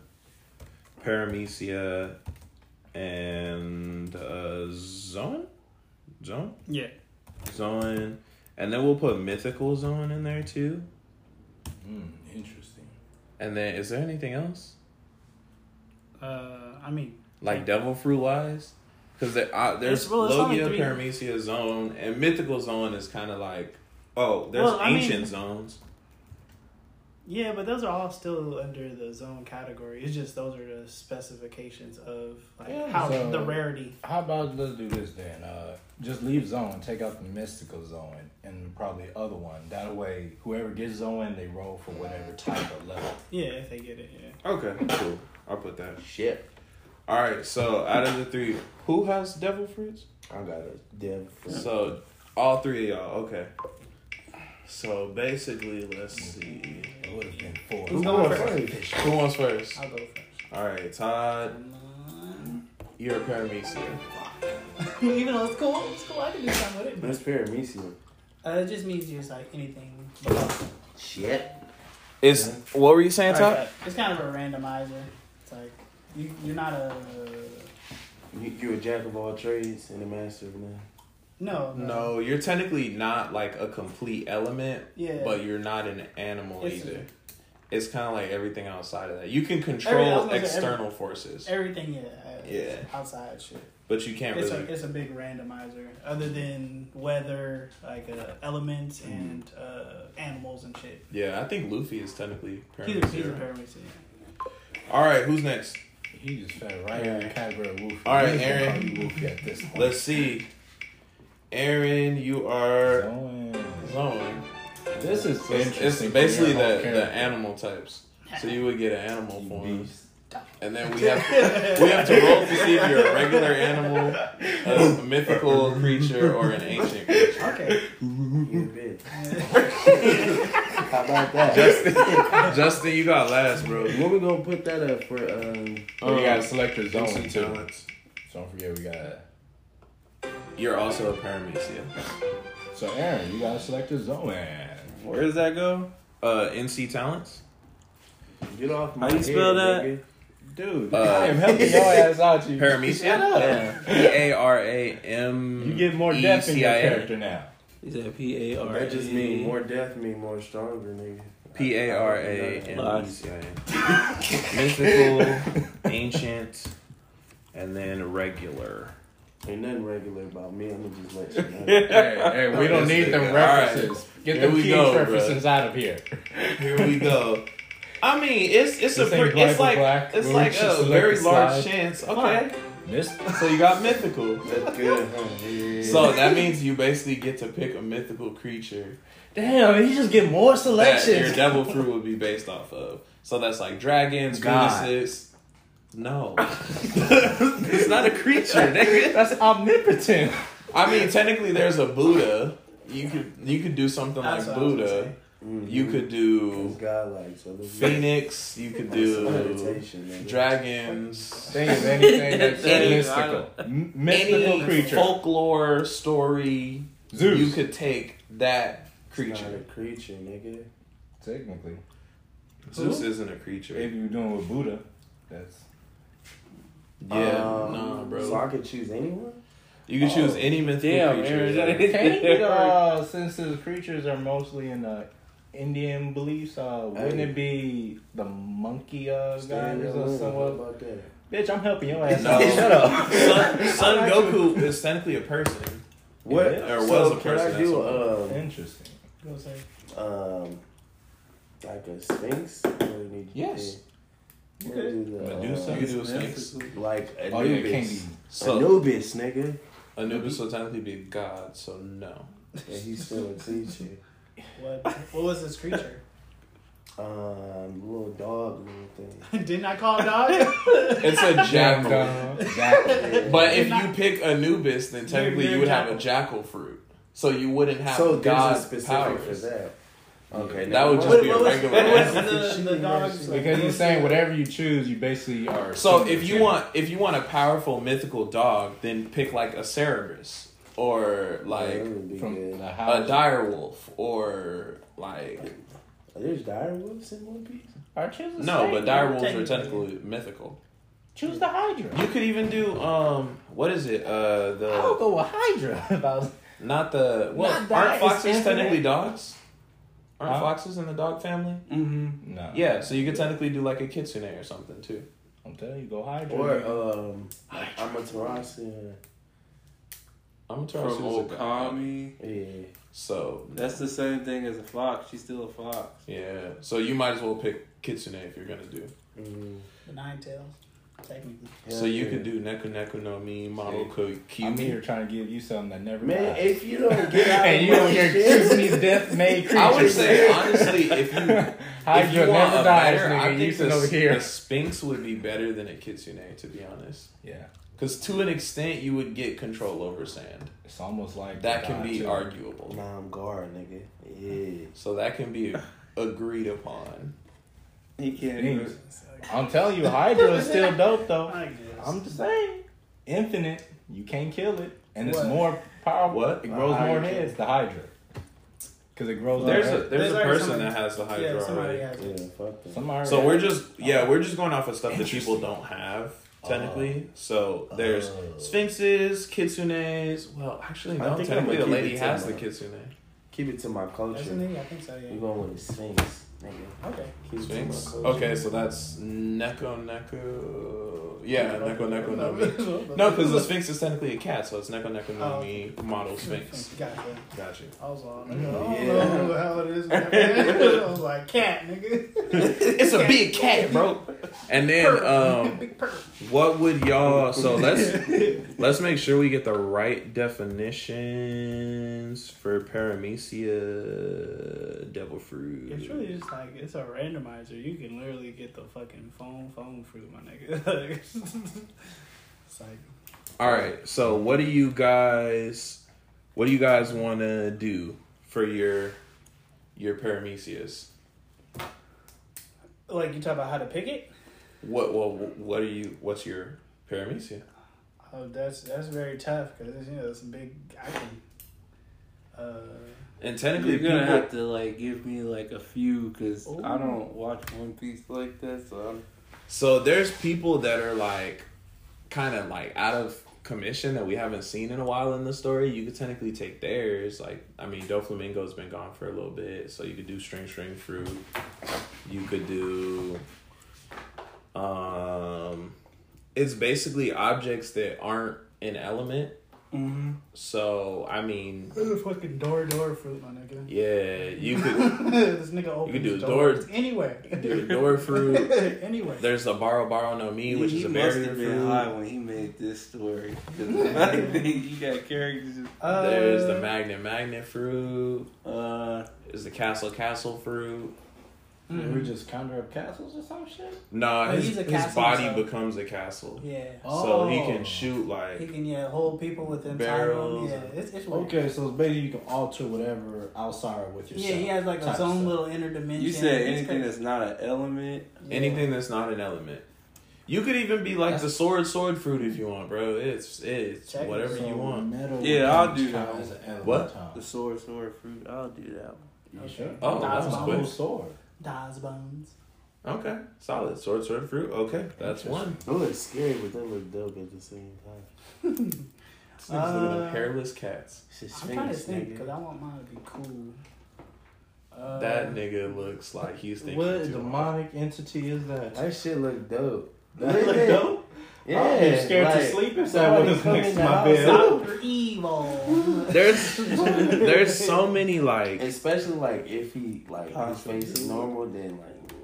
Paramecia, and uh, Zoan. Zoan. Yeah. Zoan. And then we'll put mythical Zoan in there too. Hmm, interesting. And then is there anything else? Uh, I mean, like devil fruit wise because there, uh, there's well, logia three. paramecia Zoan and mythical Zoan is kind of like oh there's Well, I mean- ancient Zoans yeah, but those are all still under the Zoan category. It's just those are the specifications of like Yeah, how so- the rarity. How about let's do this then? Uh, just leave Zoan, take out the mystical Zoan, and probably other one. That way, whoever gets Zoan, they roll for whatever type of level. Yeah, if they get it. Yeah. okay cool i'll put that Shit. all right so out of the three who has devil fruits I got a dev. so all three of y'all okay so basically let's see It would have been four. Who's going first? who wants first I'll go first. all right todd you're a paramecia Even though it's cool, it's cool. I can do something with it. That's Paramecia. Uh, it just means just like anything. Shit. is what were you saying todd Like, it's kind of a randomizer. It's like you, you're not a You, you a jack of all trades and a master of none. No no you're technically not like a complete element Yeah. but you're not an animal It's a- either. It's kind of like everything outside of that. You can control was gonna say external forces, everything. Yeah. uh, Yeah. Outside shit. but you can't It's really. a it's a big randomizer. Other than weather, like uh, elements Mm-hmm. and uh, animals and shit. yeah, I think Luffy is technically He's a, he's a paramecia. paramecia. All right, who's next? He just fell right in the category of Woofy. All right, Aaron. call you Woofy at this point. Let's see. Aaron, you are Going. Zoe. This is So it's, interesting. it's basically your whole the, the animal types. So you would get an animal form. Beast. And then we have we have to roll to see if you're a regular animal, a mythical creature, or an ancient creature. Okay. You bitch. How about that? Justin, Justin, you got last, bro. when we gonna put that up for um Oh, you gotta select your Zoan talents. So don't forget we got. You're also a paramecia. So Aaron, you gotta select your zone. Where does that go? Uh, NC talents. get off my How you head, spell that? nigga. Dude, Uh, I am helping your ass out. You Paramecia. Shut P A R A M. You get more depth in your C I N. character now. He said P A R. That just mean more death mean more stronger, nigga. P A R A M E C I N. <laughs> Mythical, ancient, and then regular. Ain't nothing regular about me. I'm gonna just let you know. <laughs> hey, hey, we don't need them nigga. references. Get the them key go, references out of here. Here we go. I mean, it's it's a This ain't pre- it's like black, it's where we like a oh, very large slide. chance. Okay, Miss so you got mythical. That's good. So that means you basically get to pick a mythical creature Damn, you just get more that selections. your devil fruit would be based off of. So that's like dragons, God. Venuses. No, <laughs> it's not a creature. nigga. That's omnipotent. I mean, technically, there's a Buddha. You could you could do something That's like what I was gonna Buddha. say. Mhm. You could do godlike, so let's Phoenix. You could do dragons. Think of anything that's Any- mystical. M- mystical Any creature. folklore story, Zeus. you could take that It's not creature. a creature, nigga. Technically. Zeus isn't a creature. If you're doing with Buddha, that's Yeah, Um, nah, bro. So I could choose anyone. You can choose any mythical Damn, creature. Aaron, yeah. <laughs> that- uh, since the creatures are mostly in the Indian beliefs, uh, wouldn't Hey. it be the monkey uh, Stay god or lane. How somewhat? about that? Bitch, I'm helping your ass <laughs> No. out. Shut up. Son, Son <laughs> Goku is technically a person. What? Yeah. Or was so a can person, I do that's um, Interesting. Go say. um like a sphinx? Or you need- Yes. yeah. We'll Medusa? uh, You can do a sphinx. like Oh yeah, can't Anubis. be. So Anubis, nigga. Anubis will technically be a god, so no. Yeah, he's still a creature. What? What was this creature? Um, little dog, little thing. <laughs> Didn't I call it dog? <laughs> It's a jackal. Jackal. But if you pick Anubis, then technically you're you would have a jackal. jackal fruit. So you wouldn't have So there's god specific powers. for that. Okay, That would just mind. be a What was- regular what was animal. the, the dog's Because he's saying whatever you choose, you basically are. So if you to. want if you want a powerful mythical dog, then pick like a Cerberus or like that from good. a house, direwolf or like There's dire wolves in One Piece. or choose no, snake. but direwolves are Technically. technically mythical. choose the Hydra. You could even do um what is it? Uh the I would the go with Hydra. <laughs> About not the well Not aren't it's foxes technically dogs? Aren't Huh? foxes in the dog family? Mm-hmm. no. Yeah, so you could technically do like a kitsune or something too. I'm telling you, go Hydra. Or um, Amaterasu. I'm From gonna Okami. Yeah. So That's the same thing as a fox. She's still a fox. yeah, so you might as well pick kitsune if you're gonna do. Mm. The nine tails, technically. So you Yeah. could do Neko Neko no Mi, Model See, I'm here trying to give you something that never Man, dies. if you don't get <laughs> out and you my over here shit- choosing these death-made creatures. I would say honestly, if you <laughs> if Hydra you want never a dies, better, nigga. I You think sitting the, over here. the Sphinx would be better than a kitsune. To be honest, Yeah, because to an extent you would get control over sand. it's almost like That can be too. arguable. Nah, I'm guard, nigga. Yeah. So that can be agreed upon. He can't Dang. even. I'm telling you, Hydra is still dope though. <laughs> I guess. I'm just saying, infinite. You can't kill it, and it's more powerful. What? It grows Uh, more Hydra. heads. The Hydra, because it grows. There's a already. there's a person somebody- that has the yeah, Hydra somebody already. has Yeah, it. fuck that. Some So we're it. just yeah we're just going off of stuff that <laughs> people don't have technically. So there's Oh. sphinxes, kitsunes. Well, actually I no. think Technically, I'm the gonna lady keep it has to the kitsune. Keep it to my culture. Isn't he? I think so. We're going with the Sphinx. Nigga. Okay. Keep Sphinx. Okay, so that's Neko Neko. Yeah, Neko Neko Nomi. No, because the Sphinx is technically a cat, so it's Neko Neko no Oh. Model Sphinx. Gotcha. Got you. I was all, Mm, nigga, I yeah. don't know how it is. man. <laughs> I was like, cat, nigga. <laughs> It's a big cat, bro. And then, um, <laughs> what would y'all? So let's let's make sure we get the right definitions for paramecia devil fruit. It's really just like it's a randomizer. You can literally get the fucking phone phone fruit, my nigga. <laughs> it's like All right. So what do you guys what do you guys want to do for your your paramecias? like you talk about how to pick it. What well what are you what's your paramecia? Oh, that's that's very tough because you know it's a big. I can. Uh, And technically You're gonna people have to like give me like a few because I don't watch One Piece like that. So I'm, So there's people that are like kind of like out of commission that we haven't seen in a while in the story. You could technically take theirs. Like I mean, Doflamingo's been gone for a little bit, so you could do string string fruit. You could do um it's basically objects that aren't an element. Mm-hmm. So I mean, fucking door door fruit, my nigga. yeah, you could <laughs> this nigga opens could do doors door- anywhere. do door fruit. <laughs> anywhere. There's the Bari Bari no Mi, which he, is a he must barrier have been fruit. high when he made this story. You got characters. Uh, There's the magnet magnet fruit. Uh, Is the castle castle fruit? Mhm. We just conjure up castles or some shit. No, But his, he's a his body himself. becomes a castle. Yeah. So he Oh. can shoot like He can yeah hold people within Barrels. time. Yeah, it's it's weird. Okay, so it's basically you can alter whatever outside with yourself. Yeah, he has like his own little inner dimension. you said anything that's not an element. Yeah. anything that's not an element. You could even be like the sword sword fruit if you want, bro. It's it's Check whatever you want. Metal Yeah, I'll do that as What? The sword, sword fruit. I'll do that one. You Okay. sure? Oh, that Dodge was bomb. quick. Whole sword. Daz Bonez. Okay, solid sword sword fruit. Okay, that's one. They look scary, but they look dope at the same time. <laughs> This nigga's looking Uh, at hairless cats. It's a I'm trying to think because I want mine to be cool. Uh, that nigga looks like he's thinking. What too hard. demonic entity is that? That shit look dope. That <laughs> look dope? Yeah, oh, I'm scared like, to sleep if oh, somebody somebody's come next to my house, bed. Doctor <laughs> Evil. There's <laughs> there's so many like Especially like if he like his face is normal, then like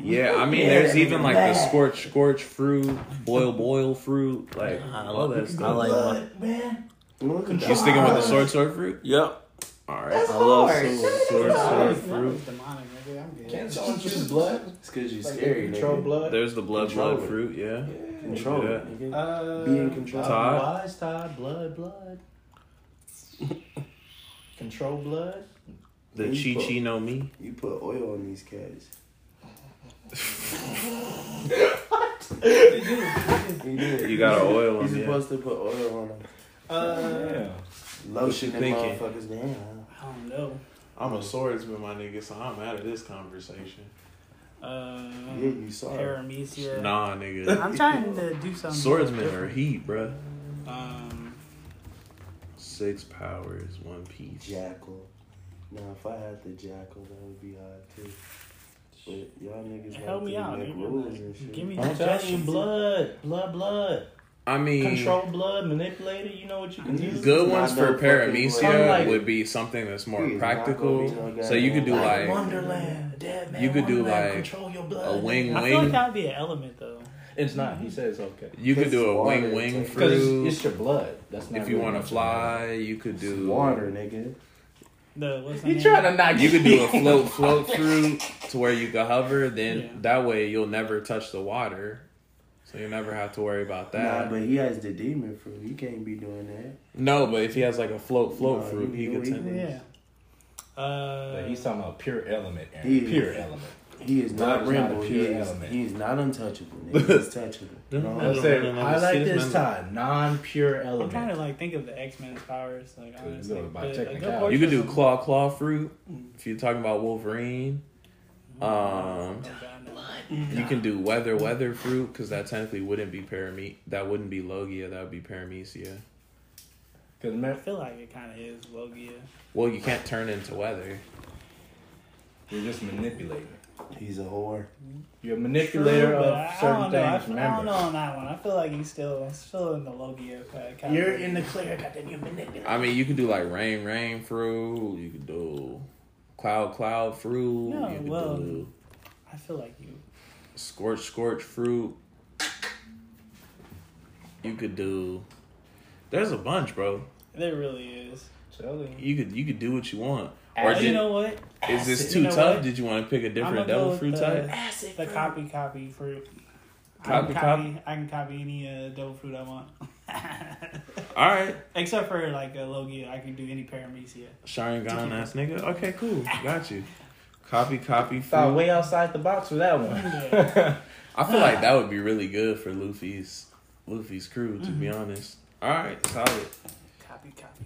Yeah, I mean, Yeah, there's even nigga like the scorch, scorch fruit, boil, boil fruit, like I all that stuff. I stuff. like Blood, man. look at You sticking with the sword, sword fruit? Yep. All right. That's I love hard. sword, Sword, sword, That fruit. was demonic, nigga. I'm good. Can't someone choose blood? It's because you're Like scary, control nigga. blood? There's the blood, Control blood it. fruit. Yeah. Control Yeah. it, nigga. Uh, Be in control. Todd? Wise Todd, blood, blood. Control blood? The You chi put- chi no mi. You put oil on these cats. You do. You did. You got an oil You're on you. supposed to put oil on them. Uh, Yeah. Lotion you them thinking? motherfuckers down. I don't know. I'm a swordsman, my nigga, so I'm out of this conversation. Uh, Yeah, you saw it. Paramecia. Nah, nigga. <laughs> I'm trying to do something. Swordsmen are different. heat, bruh. Um, Six powers, one piece. Jackal. Now, if I had the jackal, that would be hard too. But y'all niggas Help me to out, make rules and shit. Give me I'm telling you, blood, blood, blood. I mean, Control blood, manipulator. You know what you can do. good ones for paramecia blood. would be something that's more He is not practical. no So you could do goddamn- like Wonderland, dead man. You could do, Wonderland, like, control your a blood. wing I feel like wing. that would be an element though. It's not. He says okay. You could do a wing wing it's Because it's, fruit. it's your blood. That's not If you really want to fly, you could It's do water, nigga. The what's the You name? trying to knock? You could do a float <laughs> float fruit to where you could hover. Then Yeah. that way you'll never touch the water, so you never have to worry about that. Nah, but he has the demon fruit. He can't be doing that. no, but if he has like a float float Nah, fruit, he he could. either. T- Yeah. Uh, But he's talking about pure element. Aaron. He- pure element. He is not is not a Rambo. He pure is, element. he is not untouchable. Nigga. He's <laughs> touchable. No, I no, said no, no, I like this this time non-pure element. I'm element. trying to like think of the X Men's powers. Like honestly, good, by but a good technicality. portion You could do claw claw fruit if you're talking about Wolverine. Um, Oh, God, no. You can do weather weather fruit because that technically wouldn't be parame. That wouldn't be Logia. That would be paramecia. Because I man, feel like it kind of is Logia. Well, you can't turn into weather. You're just manipulating. He's a whore. You're a manipulator True, of I- I certain don't know. I, things. I don't Remember. know on that one. I feel like he's still still in the logia category. You're in the clear. Goddamn, you're manipulating. I mean, you can do like rain, rain fruit. You can do cloud, cloud fruit. No, you could well- do I feel like you. Scorch, scorch fruit. You could do. There's a bunch, bro. There really is. Telling you. You could you could do what you want. Or Uh, did, you know what? is this You too know tough? what? Did you want to pick a I'ma different go devil with fruit the- type? The copy, copy fruit. I Copy, copy, I can copy any uh, devil fruit I want. <laughs> <laughs> All right, Except for like a Logia, I can do any paramecia. Sharingan ass nigga. Okay, cool. Got you. <laughs> Copy, copy Thought fruit. way outside the box with that one. Yeah. <laughs> I feel like ah. that would be really good for Luffy's Luffy's crew. To be mm-hmm. honest. All right, solid. copy, copy.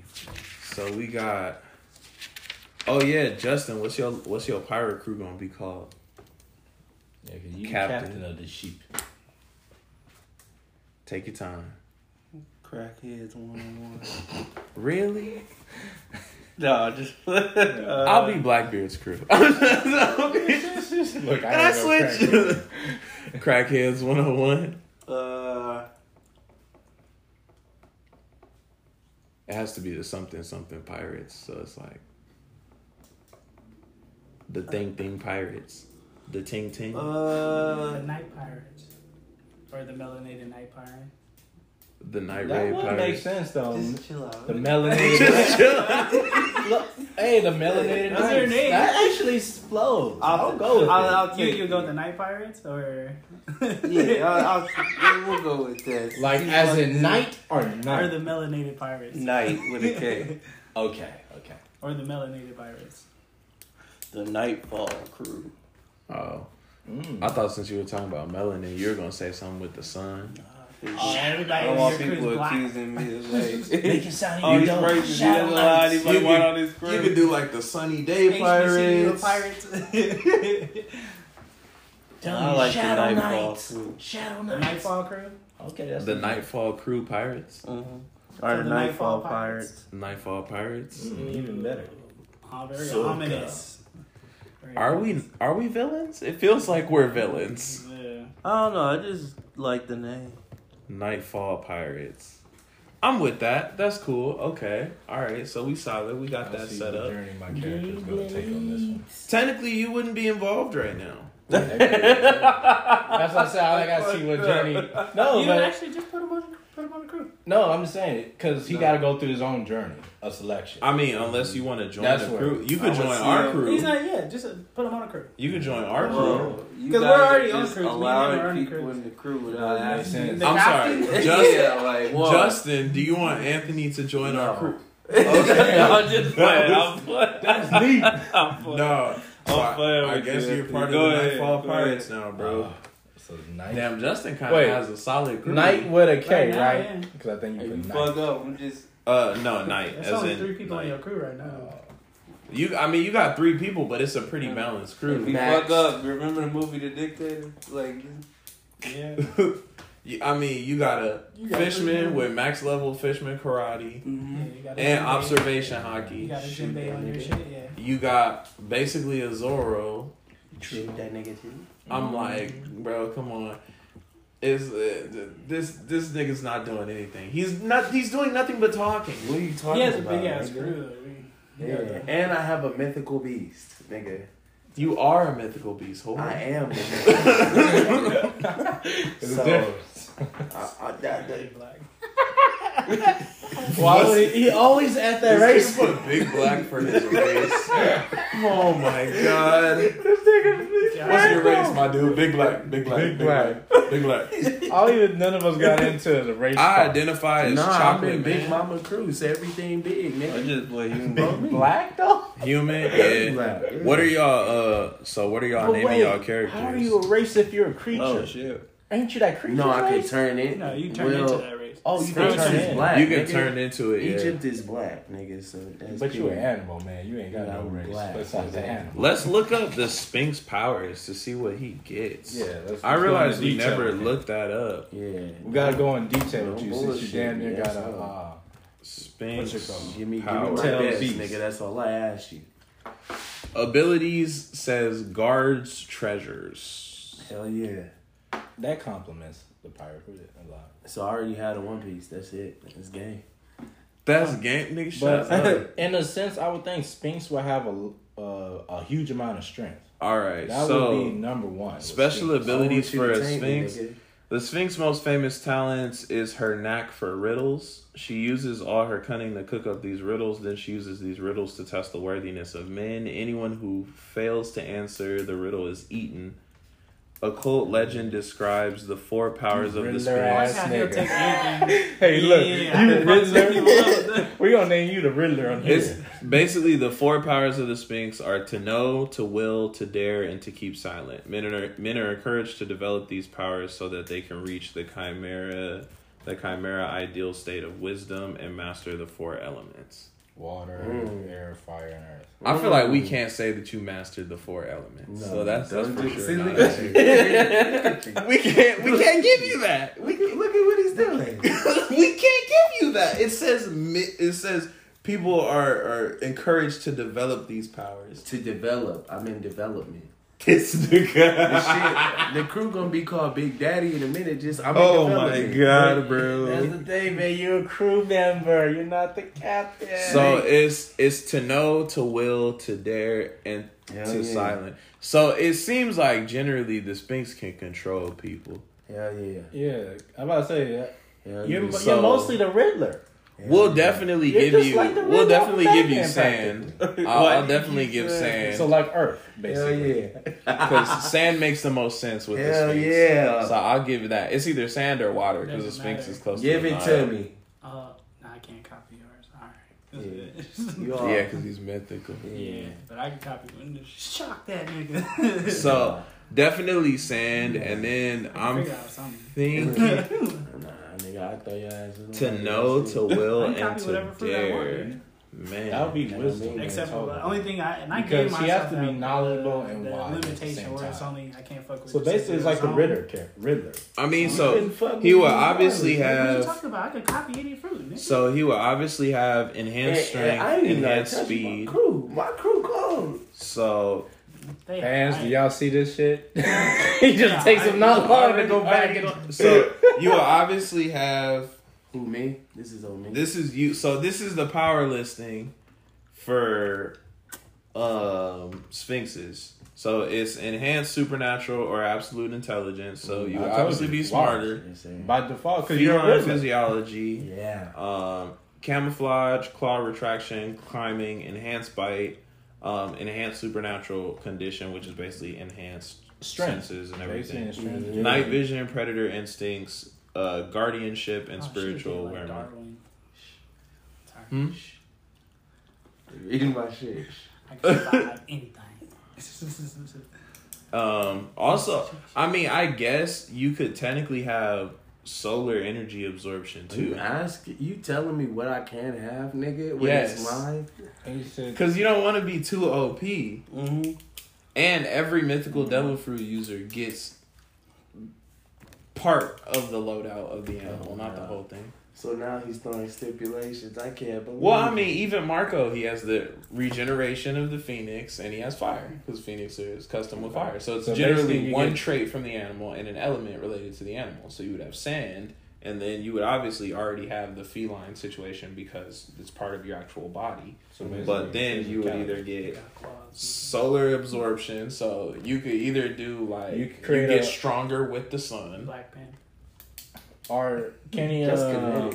So we got. Oh yeah, Justin. What's your What's your pirate crew gonna be called? Yeah, 'cause you Captain. captain. of the sheep. Take your time. Crackheads one on one. Really? <laughs> No, just. <laughs> uh, I'll be Blackbeard's crew. <laughs> Look, I, Can I switch? <laughs> Crackheads 101. Uh, It has to be the something something pirates. So it's like the thing thing pirates. The ting ting. The uh, night pirates. Or the melanated night pirate. The night That raid would make pirates. sense though. just chill out. The melanated. <laughs> Look, hey, the melanated. That's their knights. name. That actually flows. I'll, go with I'll, it. I'll You you go with the night pirates or Yeah, I'll, I'll, we'll go with this. like as in night or night or the melanated pirates. Night with a K. <laughs> Okay, okay. Or the melanated pirates. The Nightfall crew. Oh, Mm. I thought since you were talking about melanin, you were gonna say something with the sun. Oh, I don't want people accusing me of <laughs> like. Make it sound Oh, even he's dope. racist. He Shadow doesn't allow anybody You white could- on his. You could do like the sunny day HBCU pirates. pirates. <laughs> Tell I me, like the Shadow Nightfall Knights. crew. Shadow the Knights. Nightfall crew. Okay, that's The Nightfall Crew Pirates. Uh-huh. So Or the the Nightfall Pirates. Nightfall Pirates. Mm, even better. Oh, very So ominous. Very Are we are we villains? It feels like we're villains. Yeah. I don't know. I just like the name. Nightfall Pirates. I'm with that. That's cool. Okay. All right. So we solid. We got I'll that see set up. journey my character's gonna take on this one. Technically, you wouldn't be involved right now. <laughs> That's what I said. I gotta see what journey. <laughs> No, you but actually just put him on put him on the crew. no, I'm just saying because he got to go through his own journey of selection. I mean, unless you want to join That's the where- crew, you I could would join see our him. crew. He's not yet. Just uh, put him on a crew. You could join our crew. Whoa. You <laughs> 'Cause we're guys are already on just cruise. Me and him allowing are on people cruise. in the crew without That makes asking. sense. I'm captain? sorry, <laughs> Justin. yeah, like what? Justin, do you want Anthony to join our No. crew? <laughs> Okay, I'm just playing. I'm playing. That's deep. I'm playing. No. So I'm playing I, I with guess you, you're part of the Go ahead, Nightfall go Pirates now, bro. Uh, so night, Damn, Justin kind Wait. of has a solid crew. night with a K, Right now, right? yeah. Because I think Hey, you you put fuck up. I'm just. Uh, no, <laughs> night. There's as only in three people night. on your crew right now. You, I mean, you got three people, but it's a pretty balanced If crew. you Max. fuck up, remember the movie The Dictator? Like, <laughs> Yeah. You- I mean, you got a You got three fishman people. with max level fishman karate Yeah, you got a and Jinbe. observation You Haki. got a Shoot Jinbe that on your shit, yeah. You got basically a Zoro. True that nigga too. I'm like, bro, come on. Is uh, this this nigga's not doing anything? He's not. He's doing nothing but talking. What are you talking about? He has a about? big ass crew though. We- Yeah, and I have a mythical beast, nigga. You are a mythical beast. Hold I am. The <laughs> mythical There's <laughs> a So- <laughs> difference. beast. I, I, that, that, Big black. Why would he, he always at that This race? nigga put big black for his race. Oh my god. What's your race, my dude? Big black. Big black. Big black. Big black. <laughs> All even none of us got into the race. I part. identify as nah, I'm chocolate in Big. Mama Cruz. Everything big, I nigga. just play you. Big black though. Human. <laughs> Yeah. Black. What are y'all? Uh. So what are y'all But naming wait, y'all characters? How are you a race if you're a creature? Oh shit. Ain't you that creature? No, I race? could turn it. No, you turn well, into that race. Oh, you can turn is black. You can nigga. turn into it. Yeah. Egypt is black, nigga. So that's But you an animal, man. You ain't got no I'm race black. besides an animal. Let's look up the Sphinx powers to see what he gets. Yeah, let's. I let's realized we detail never with looked that up. Yeah. We gotta go in detail No with you since you bullshit, damn near yes, got a. sir. Uh, Sphinx. What's it called? Give me, give me Power. my Tell best, beast. nigga. That's all I ask you. abilities says guards treasures. Hell yeah. That compliments the pirate a lot. So I already had a One Piece. That's it. It's game. That's game nigga. Shut up. <laughs> In a sense, I would think Sphinx would have a uh, a huge amount of strength. All right, That so would be number one. special Sphinx. abilities I for a to me, sphinx. nigga. The Sphinx' most famous talents is her knack for riddles. She uses all her cunning to cook up these riddles. Then she uses these riddles to test the worthiness of men. Anyone who fails to answer the riddle is eaten. Occult legend describes the four powers of the Riddler I Sphinx. ass nigga. <laughs> Hey, look, Yeah, you the fucks with you Riddler. up. <laughs> we gonna name you the Riddler on here. It's basically the four powers of the Sphinx are to know, to will, to dare, and to keep silent. Men are men are encouraged to develop these powers so that they can reach the chimera, the chimera ideal state of wisdom and master the four elements. Water, Mm. air, fire, and earth. I feel like we can't say that you mastered the four elements, No, so that's that's for sure. see, not look a at thing. you. <laughs> we can't we can't give you that. <laughs> Look, at- look at what he's doing. <laughs> we can't give you that. It says it says people are are encouraged to develop these powers. to develop. I'm in development. This The nigga. shit, the crew gonna be called Big Daddy in a minute. Just I'm in Oh my development. god, bro. That's the thing, man. You're a crew member. You're not the captain. So it's it's to know, to will, to dare, and Hell to yeah. silent. So it seems like generally the Sphinx can control people. Hell yeah. yeah, Yeah. I'm about to say that. Hell You're, yeah. So- you're mostly the Riddler. Hell We'll definitely You're give you. like we'll definitely give you sand. <laughs> I'll, I'll definitely give sand So like Earth, Hell basically. yeah. <laughs> because sand makes the most sense with the Hell Sphinx. yeah. So I'll give you that. It's either sand or water because the Sphinx matter. is close. Give to it to me. Uh, nah, I can't copy yours. All right. Yeah. You. <laughs> Yeah, because he's mythical. Yeah, but I can copy one. Shock that nigga. So definitely sand, and then I can I'm figure out something. thinking Nah, nigga, I throw your ass in the to water. know, to <laughs> will, I and copy to fruit I want. dare. man. Man, That would be Yeah, wisdom. man. Except for the only thing I and I Because gave she myself has to be that, knowledgeable uh, and the wise at the limitation same where it's time. only I can't fuck with. So the basically, it's like the zone. Riddler character. Riddler. I mean, You so he with will me obviously What are you have. talking about? I could copy any fruit. Nigga. So he will obviously have enhanced and strength, I ain't even gotta enhanced speed. My crew, my crew close. So They Fans, do y'all see this shit? <laughs> he just Yeah, takes I- him not I long to go I back already and. <laughs> so you will obviously have Who me? This is on me. this is you. So this is the power listing for um sphinxes. So it's enhanced supernatural or absolute intelligence. So you I would told obviously you, be wise. smarter. Yes, sir. By default, because you're a Feline Riddler. physiology. Yeah. um, camouflage, claw retraction, climbing, enhanced bite, um, enhanced supernatural condition, which is basically enhanced Strength. senses and everything. in strength. Yeah. Night vision, predator instincts, uh, guardianship, and Oh, spiritual they like awareness. Darwin. Hmm? Reading my shit. I can <laughs> anything. Um, also, I mean, I guess you could technically have solar energy absorption You too. ask, you telling me what I can have, nigga? When Yes. it's mine? And you said, Because you don't want to be too OP. Mm-hmm. And every mythical devil fruit user gets part of the loadout of the animal, Oh, not the whole thing. So now he's throwing stipulations. I can't believe. Well, I mean, even Marco, he has the regeneration of the phoenix, and he has fire because phoenix is custom with fire. So it's So generally one get- trait from the animal and an element related to the animal. So you would have sand, and then you would obviously already have the feline situation because it's part of your actual body. so But then you would either get solar absorption, so you could either do like You you, could get a- stronger with the sun, Black Panther. Or can he? Just Uh,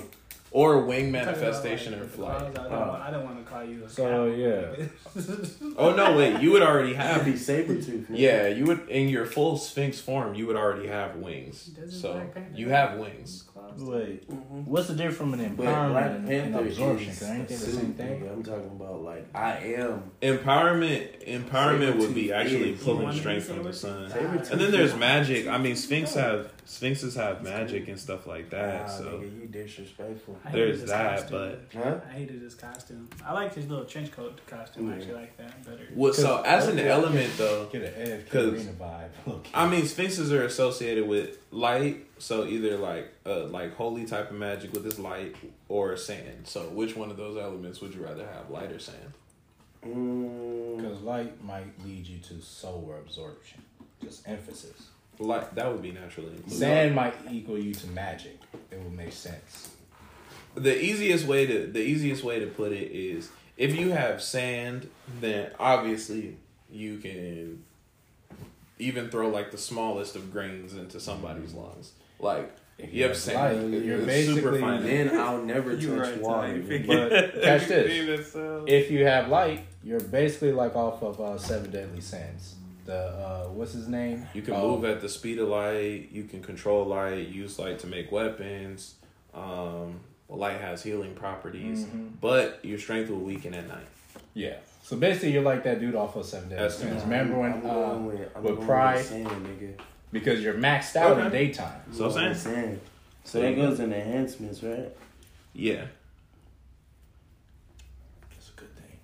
or wing manifestation or flight. I don't, Oh. want- I don't want to call you a So, yeah. <laughs> Oh no, wait, you would already have be saber tooth. Yeah, you would in your full Sphinx form. You would already have wings, so you have have wings. Wait, Mm-hmm. what's the difference from an But Black empowerment and Panther absorption? is Because ain't the same thing? nigga. I'm talking about like I am. Empowerment, empowerment would be actually is- pulling strength from the sun. And then there's magic. I mean, Sphinx have Sphinxes have magic and stuff like that. Nah, So nigga, you disrespectful. I hated There's that, costume. Huh? I hated his costume. I liked his little trench coat costume. I actually like that better. what? So as an Okay. element, though, Get an edge, 'Cause- arena vibe. <laughs> Look. I mean, Sphinxes are associated with light. So either like uh, like holy type of magic with this light or sand. So which one of those elements would you rather have, light or sand? Mm, Because light might lead you to solar absorption. Just emphasis. Like that would be naturally. Sand might equal you to magic. It would make sense. the easiest way to the easiest way to put it is if you have sand, then obviously you can even throw like the smallest of grains into somebody's lungs. Like If you have sand, light, you're it's super basically. fine. then I'll <laughs> never touch You right, water. Ty. But catch <laughs> this. this. If you have light, you're basically like off of uh, Seven Deadly Sins. The uh, what's his name? You can Oh, move at the speed of light. You can control light. Use light to make weapons. Um, light has healing properties, Mhm. but your strength will weaken at night. Yeah. So basically, you're like that dude off of Seven Deadly That's- Sins. Remember when? I'm Uh, going with, I'm with going pride? with sand, nigga. because you're maxed out in daytime. So I'm going with sand. sand. So that goes in enhancements, right? Yeah. That's a good thing.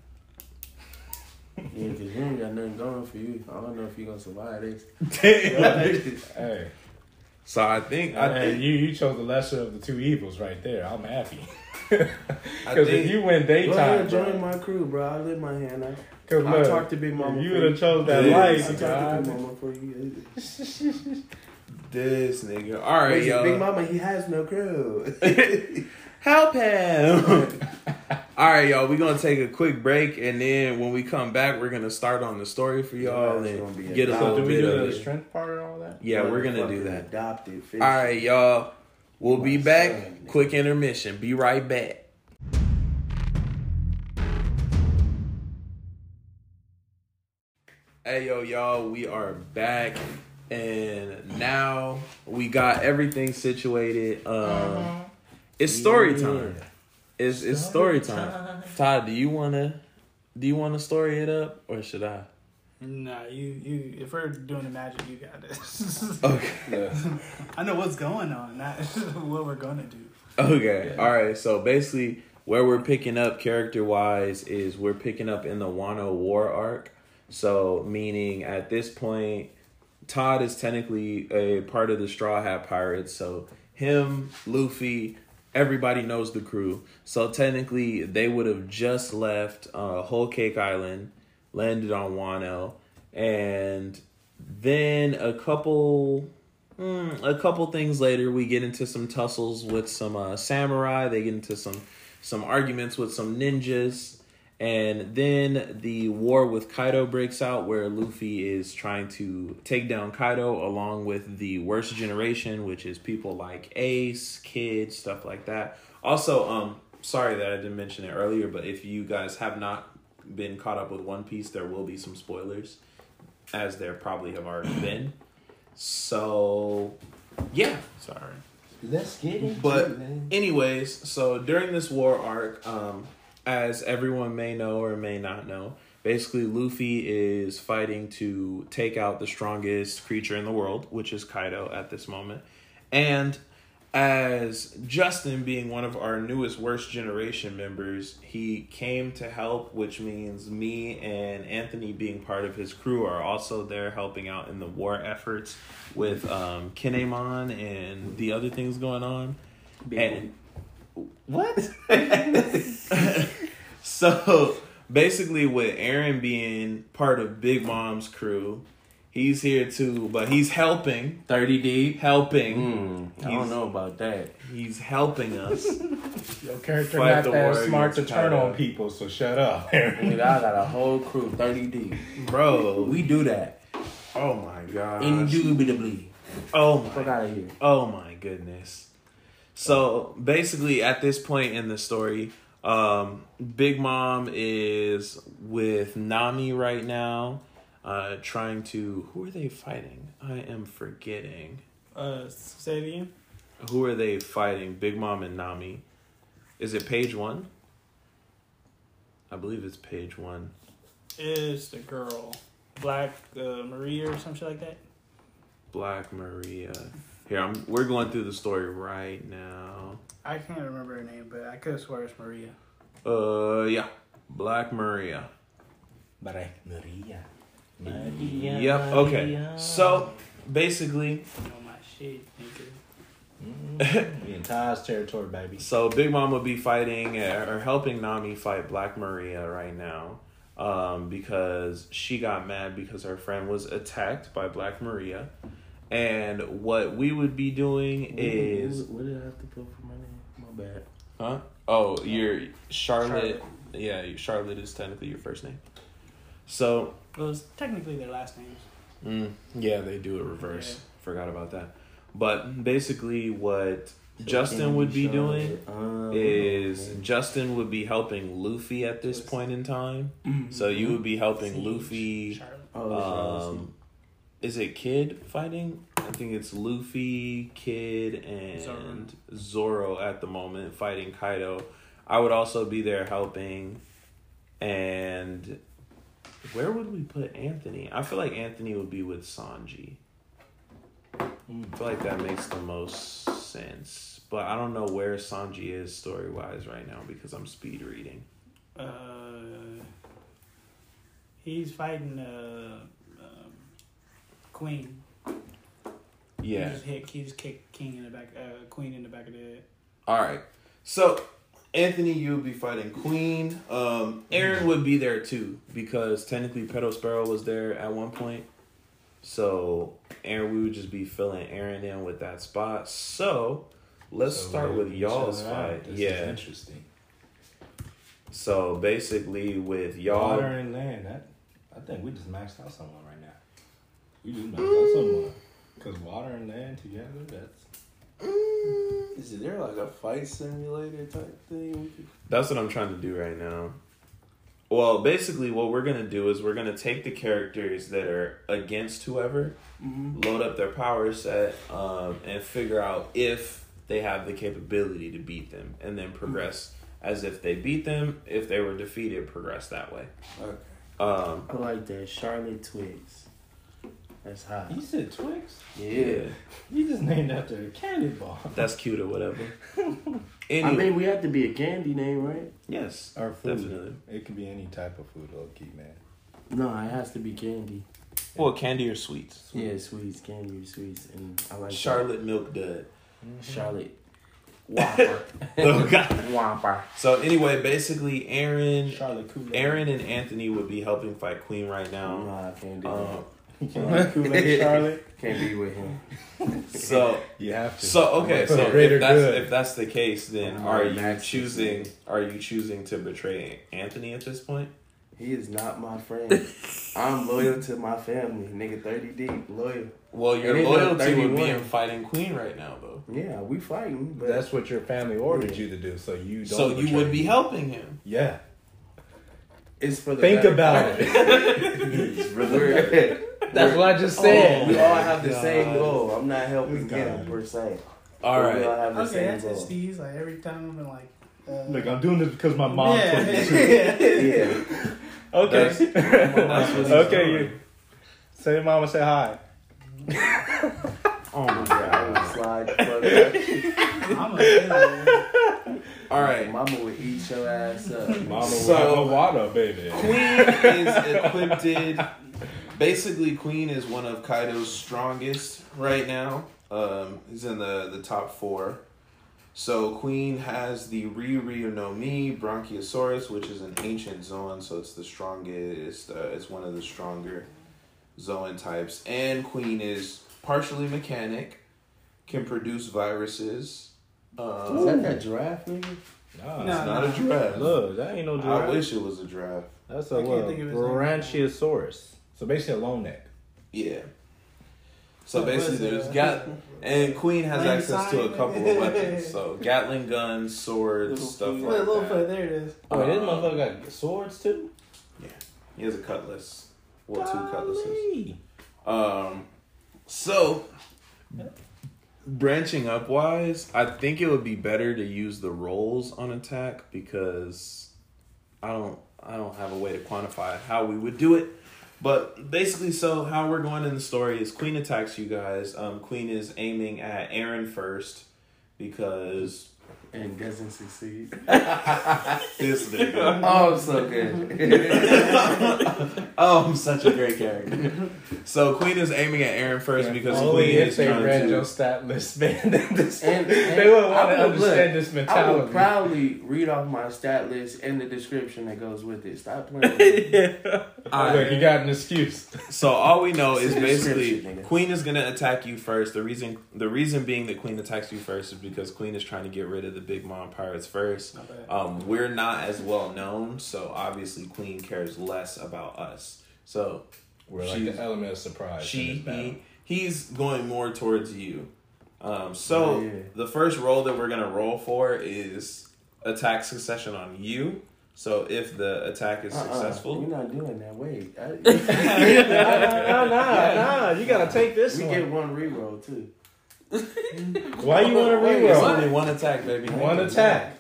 Yeah, because you ain't got nothing going for you. I don't know if you're going to survive this. Hey, So I think I hey, think you you chose the lesser of the two evils right there. I'm happy. <laughs> Because if think you went Go daytime, ahead, join my crew, bro. I live my hand out. Cause I look, talked to Big Mama. if you for would have chose that Yeah. light, I talked to Big Mama for you. <laughs> this nigga. All right, Listen, y'all. Big Mama, he has no crew. <laughs> Help him. All right, y'all. We're gonna take a quick break, and then when we come back, we're gonna start on the story for y'all Yeah, it's gonna and be get a a little do we bit do of the strength part and all that? Yeah, we're gonna do that. Adopted fish. All right, y'all. We'll be back. son. Quick intermission. Be right back. Hey yo, y'all, we are back, and now we got everything situated. Um, it's story time. It's it's story time. <laughs> Todd, do you wanna do you wanna story it up or should I? Nah, you you. If we're doing the magic, you got this. <laughs> Okay. Yeah. <laughs> I know what's going on, not what we're gonna do. Okay. All right. So basically, where we're picking up character wise is we're picking up in the Wano War arc. So meaning at this point, Todd is technically a part of the Straw Hat Pirates. So him, Luffy, everybody knows the crew. So technically, they would have just left uh, Whole Cake Island, landed on Wano, and then a couple Mm, a couple things later, we get into some tussles with some uh, samurai. They get into some some arguments with some ninjas, and then the war with Kaido breaks out, where Luffy is trying to take down Kaido along with the worst generation, which is people like Ace, Kid, stuff like that. Also, um, sorry that I didn't mention it earlier, but if you guys have not been caught up with One Piece, there will be some spoilers, as there probably have already <clears throat> been. So, yeah. Sorry. Let's get it. But anyways, so during this war arc, um, as everyone may know or may not know, basically Luffy is fighting to take out the strongest creature in the world, which is Kaido at this moment. And as Justin being one of our newest worst generation members, he came to help, which means me and Anthony being part of his crew are also there helping out in the war efforts with um Kinemon and the other things going on. And what? <laughs> so basically with Aaron being part of Big Mom's crew, he's here too, but he's helping, Thirty D helping. Mm, I don't know about that. He's helping us. <laughs> Your character not the that smart to turn on people, so shut up. <laughs> Nigga, I got a whole crew Thirty D, Bro, We do that. oh my god. Indubitably. Oh Fuck out of here. Oh my goodness. So basically, at this point in the story, um, Big Mom is with Nami right now, uh, trying to. Who are they fighting? I am forgetting. Uh, say it again. Who are they fighting? Big Mom and Nami. Is it page one? I believe it's page one. Is the girl Black uh, Maria or some shit like that? Black Maria. Here, I'm. We're going through the story right now. I can't remember her name, but I could swear it's Maria. Uh, yeah, Black Maria. Maria. Maria. Yep. Okay. So basically, You know my shit, nigga. We in Ty's territory, baby. so Big Mom will be fighting uh, or helping Nami fight Black Maria right now. um, because she got mad because her friend was attacked by Black Maria. And what we would be doing is, What did I have to put for my name? My bad. huh? Oh, you're Charlotte. Yeah, Charlotte is technically your first name. So It was technically their last names. Mm, yeah, they do it reverse. Yeah. Forgot about that. But basically, what Justin would be doing Uh, is Justin would be helping Luffy at this point in time. So you would be helping Luffy. Charlotte. oh, Um, is it Kid fighting? I think it's Luffy, Kid, and Zoro at the moment fighting Kaido. I would also be there helping. And where would we put Anthony? I feel like Anthony would be with Sanji. I feel like that makes the most sense. But I don't know where Sanji is story wise right now because I'm speed reading. Uh, he's fighting uh, Queen. He Yeah. just hit. He just kicked King in the back. Uh, Queen in the back of the head. All right. So Anthony, you would be fighting Queen. Um, Aaron would be there too because technically Perospero was there at one point. So Aaron, we would just be filling Aaron in with that spot. So let's So start with y'all's fight. This is yeah. interesting. So basically, with y'all, Water and land. That I think we just maxed out someone right now. We just maxed out someone. Cause water and land together, that's Is there like a fight simulator type thing? That's what I'm trying to do right now. Well, basically, what we're gonna do is we're gonna take the characters that are against whoever, load up their power set, um, and figure out if they have the capability to beat them, and then progress as if they beat them. If they were defeated, progress that way. Okay. Um, I like that. Charlotte Twix. That's hot. you said Twix? Yeah. You just named after a candy bar. that's cute or whatever. <laughs> I mean, we have to be a candy name, right? yes, Or food. definitely. It can be any type of food, low key, man. No, it has to be candy. Well, candy or sweets. Yeah, sweets, candy, or sweets, and I like that. Charlotte Milk Dud. Charlotte. Whopper. <laughs> Oh God. Whopper. So anyway, basically, Aaron, Charlotte Kool-Aid. Aaron and Anthony would be helping fight Queen right now. Nah, I can't do Um, that. You can't have Kool-Aid, <laughs> Charlotte. Can't be with him. <laughs> so You have to. so okay, so if that's good. if that's the case, then I'm are you choosing are you choosing to betray Anthony at this point? He is not my friend. I'm loyal to my family. Nigga, 30 deep. Loyal. Well, your And loyalty would be 31. in fighting Queen right now, though. Yeah, we fighting, but That's what your family ordered you to do, so you don't. So you would be me. helping him. Yeah. It's for the Think better about part. it. <laughs> We're- That's what I just said. we all have the God. same goal. I'm not helping This guy. him per se. All But We all right. have the Okay, same that's it, goal. Steve. Like every time I'm like. Uh, Look, I'm doing this because my mom yeah, told me to. <laughs> Yeah. Okay. That's- <laughs> that's okay, doing. you. Say to mama, say hi. Oh my god. I would slide the I'm a All up. right. Mama would eat your ass up. <laughs> Mama So- will have a water, baby. Queen is <laughs> equipped. Basically, Queen is one of Kaido's strongest right now. Um, he's in the, the top four. So Queen has the Ryu no Mi Brachiosaurus, which is an ancient Zoan, so it's the strongest. Uh, it's one of the stronger Zoan types. And Queen is partially mechanic, can produce viruses. Um, Is that that giraffe nigga? Nah, No. it's not a giraffe. Look, that ain't no giraffe. I giraffe. wish it was a giraffe. That's I a can't what? think of his name. Brachiosaurus. So basically a long neck. Yeah. So What basically, it? there's Gat <laughs> and Queen has Lang access to a Syne? couple of weapons. <laughs> So Gatling guns, swords, Little stuff foot. like little that. foot. There it is. Oh, this Um, motherfucker got swords too? Yeah. He has a cutlass. Well, two cutlasses. Golly. Um, so branching up wise, I think it would be better to use the rolls on attack because I don't I don't have a way to quantify how we would do it. But basically, so how we're going in the story is Queen attacks you guys. Um, Queen is aiming at Aaron first because and doesn't succeed. <laughs> This nigga. Oh, I'm so good. <laughs> oh, I'm such a great character. So Queen is aiming at Aaron first because Only Queen if is they trying read to. your stat list, <laughs> man. this, And- they wouldn't want to would- look, understand this I would mentality. proudly read off my stat list and the description that goes with it. Stop playing. with me. Alright. Look, you got an excuse. So all we know is basically. Queen is gonna attack you first. The reason the reason being that Queen attacks you first is because Queen is trying to get rid of the Big Mom pirates first. Um, we're not as well known, so obviously Queen cares less about us. So We're like She's- the element of surprise. she he he's going more towards you. Um, so Yeah. the first roll that we're gonna roll for is attack succession on you. So if the attack is Uh-uh. successful, You're not doing that. Wait. I- nah, nah, nah, nah. You gotta take this we one. get one reroll too. Why you want to Wait, it's reroll? only one attack, baby. One attack.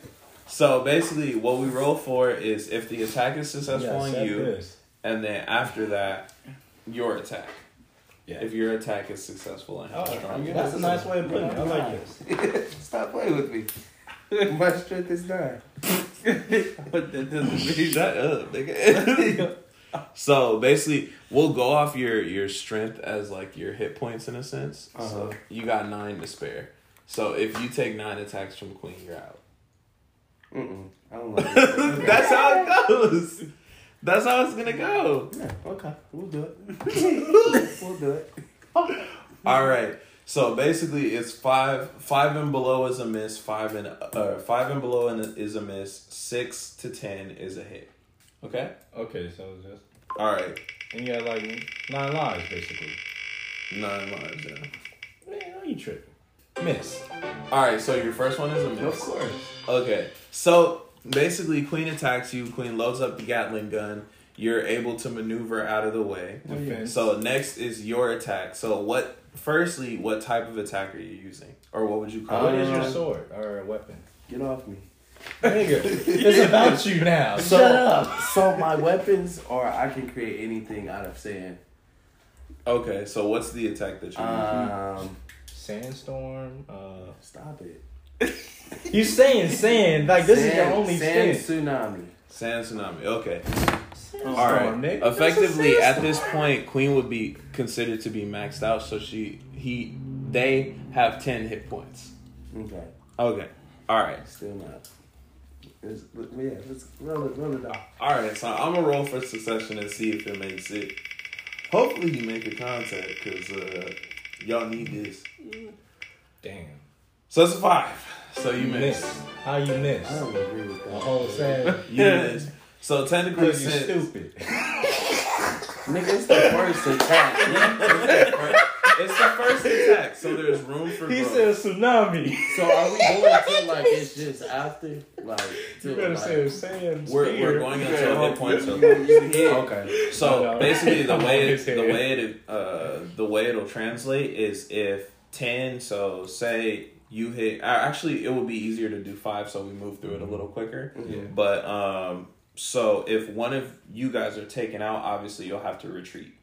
So basically, what we roll for is if the attack is successful on you, this. and then after that, your attack. Yeah. If your attack is successful and how Oh, strong you that's a nice way of putting it. I like this. <laughs> Stop playing with me. <laughs> My strength is nine. <laughs> But that doesn't mean Shut up, nigga. So basically, we'll go off your your strength as like your hit points in a sense. So Uh-huh. you got nine to spare. So if you take nine attacks from Queen, you're out. Mm-mm. I don't <laughs> like it. <laughs> That's how it goes. That's how it's gonna go. Yeah, okay, we'll do it. <laughs> we'll do it. All right. So basically, it's five five and below is a miss. Five and uh, five and below and is a miss. Six to ten is a hit. Okay. Okay, so it's just All right. and you got like nine lives basically. Nine lives. Yeah. Man, are you tripping? Miss. All right. So your first one is a miss. Of course. Okay. So basically, Queen attacks you. Queen loads up the Gatling gun. You're able to maneuver out of the way. Oh, Defense. So next is your attack. So what? Firstly, what type of attack are you using, or what would you call what it? is your sword or weapon? Get off me. Nigga, it's about you now. So, Shut up. So my weapons, or I can create anything out of sand. Okay. So what's the attack that you? Um, Sandstorm. Uh, stop it. you saying sand like this is your Sand- only sand sand. tsunami. Sand tsunami. Okay. Sandstorm, All right. nigga. That's a Effectively, at this point, Queen would be considered to be maxed out. So she, he, they have ten hit points. Okay, Okay. All right. still not. Let's, yeah, let's roll it, roll it off. All right. So I'm gonna roll for succession and see if it makes it. Hopefully, you make a contact because uh, y'all need this. Damn. So it's a five. So you miss. miss. How you miss? I don't agree with The that. whole sand. You miss. So technically, Because you since stupid. <laughs> Nigga, it's the first attack. <laughs> it's the first attack, so there's room for He growth. said tsunami. So are we going to <laughs> like it's just after like You to, better like, say sand. We're, spear. we're going until hit points. are- Okay. So No, no. basically, the <laughs> way it, the way it uh, the way it'll translate is if ten. So say you hit. uh, Actually, it would be easier to do five, so we move through it a little quicker. Yeah. But um, so if one of you guys are taken out, obviously you'll have to retreat.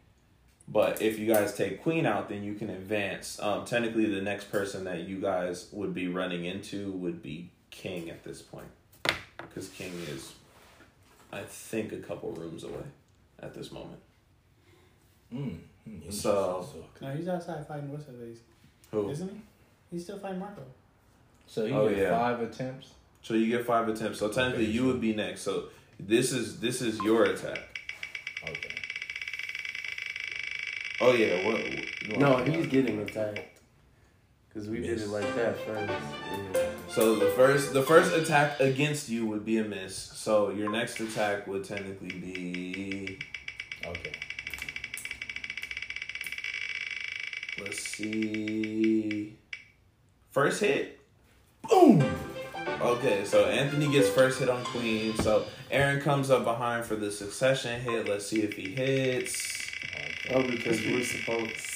But if you guys take queen out, then you can advance. Um, technically, the next person that you guys would be running into would be king at this point, because king is, I think, a couple rooms away at this moment. Mm, mm, So- No, he's outside fighting what's his face, Who? isn't he? He's still fighting Marco. so you Oh, get yeah. five attempts. So you get five attempts. So technically, Okay, you would be next. So this is this is your attack. Okay. Oh yeah. What? what- No, he's getting attacked. Cause we did it like that first. Yeah. So the first the first attack against you would be a miss. So your next attack would technically be Okay. let's see first hit. Boom. Okay, so Anthony gets first hit on Queen. So Aaron comes up behind for the succession hit. Let's see if he hits. Okay. Oh, because we're supposed.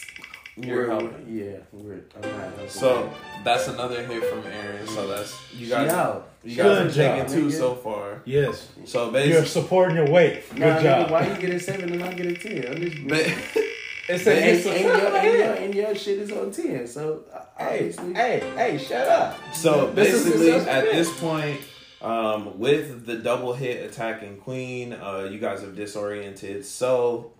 You're we're, helping. Yeah, we're. I'm not helping. So that's another hit from Aaron. So that's you She guys. out. You guys Good are taking job, two nigga. so far. Yes. So You're basically, supporting your weight. Good Nah, job. Nigga, why you get a seven and I get a ten? I'm just. ba- <laughs> It's And, a, and, and, your, and, your, and your shit is on ten. So uh, Hey, obviously, hey, hey, shut up. So This is basically, successful at this point, um, with the double hit attacking queen, uh, you guys have disoriented. So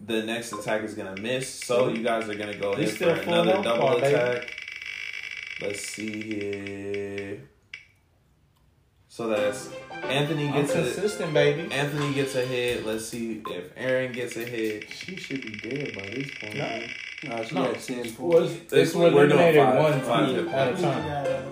the next attack is gonna miss. So hmm. you guys are gonna go We in for another on double bar, baby. attack. Let's see here. So that's Anthony I'm gets a consistent, baby. Anthony gets a hit. Let's see if Aaron gets a hit. she should be dead by this point. No. man. Nah, she No. had 10 points. Was This this one, we're doing eliminated five- one five team at a time. Yeah.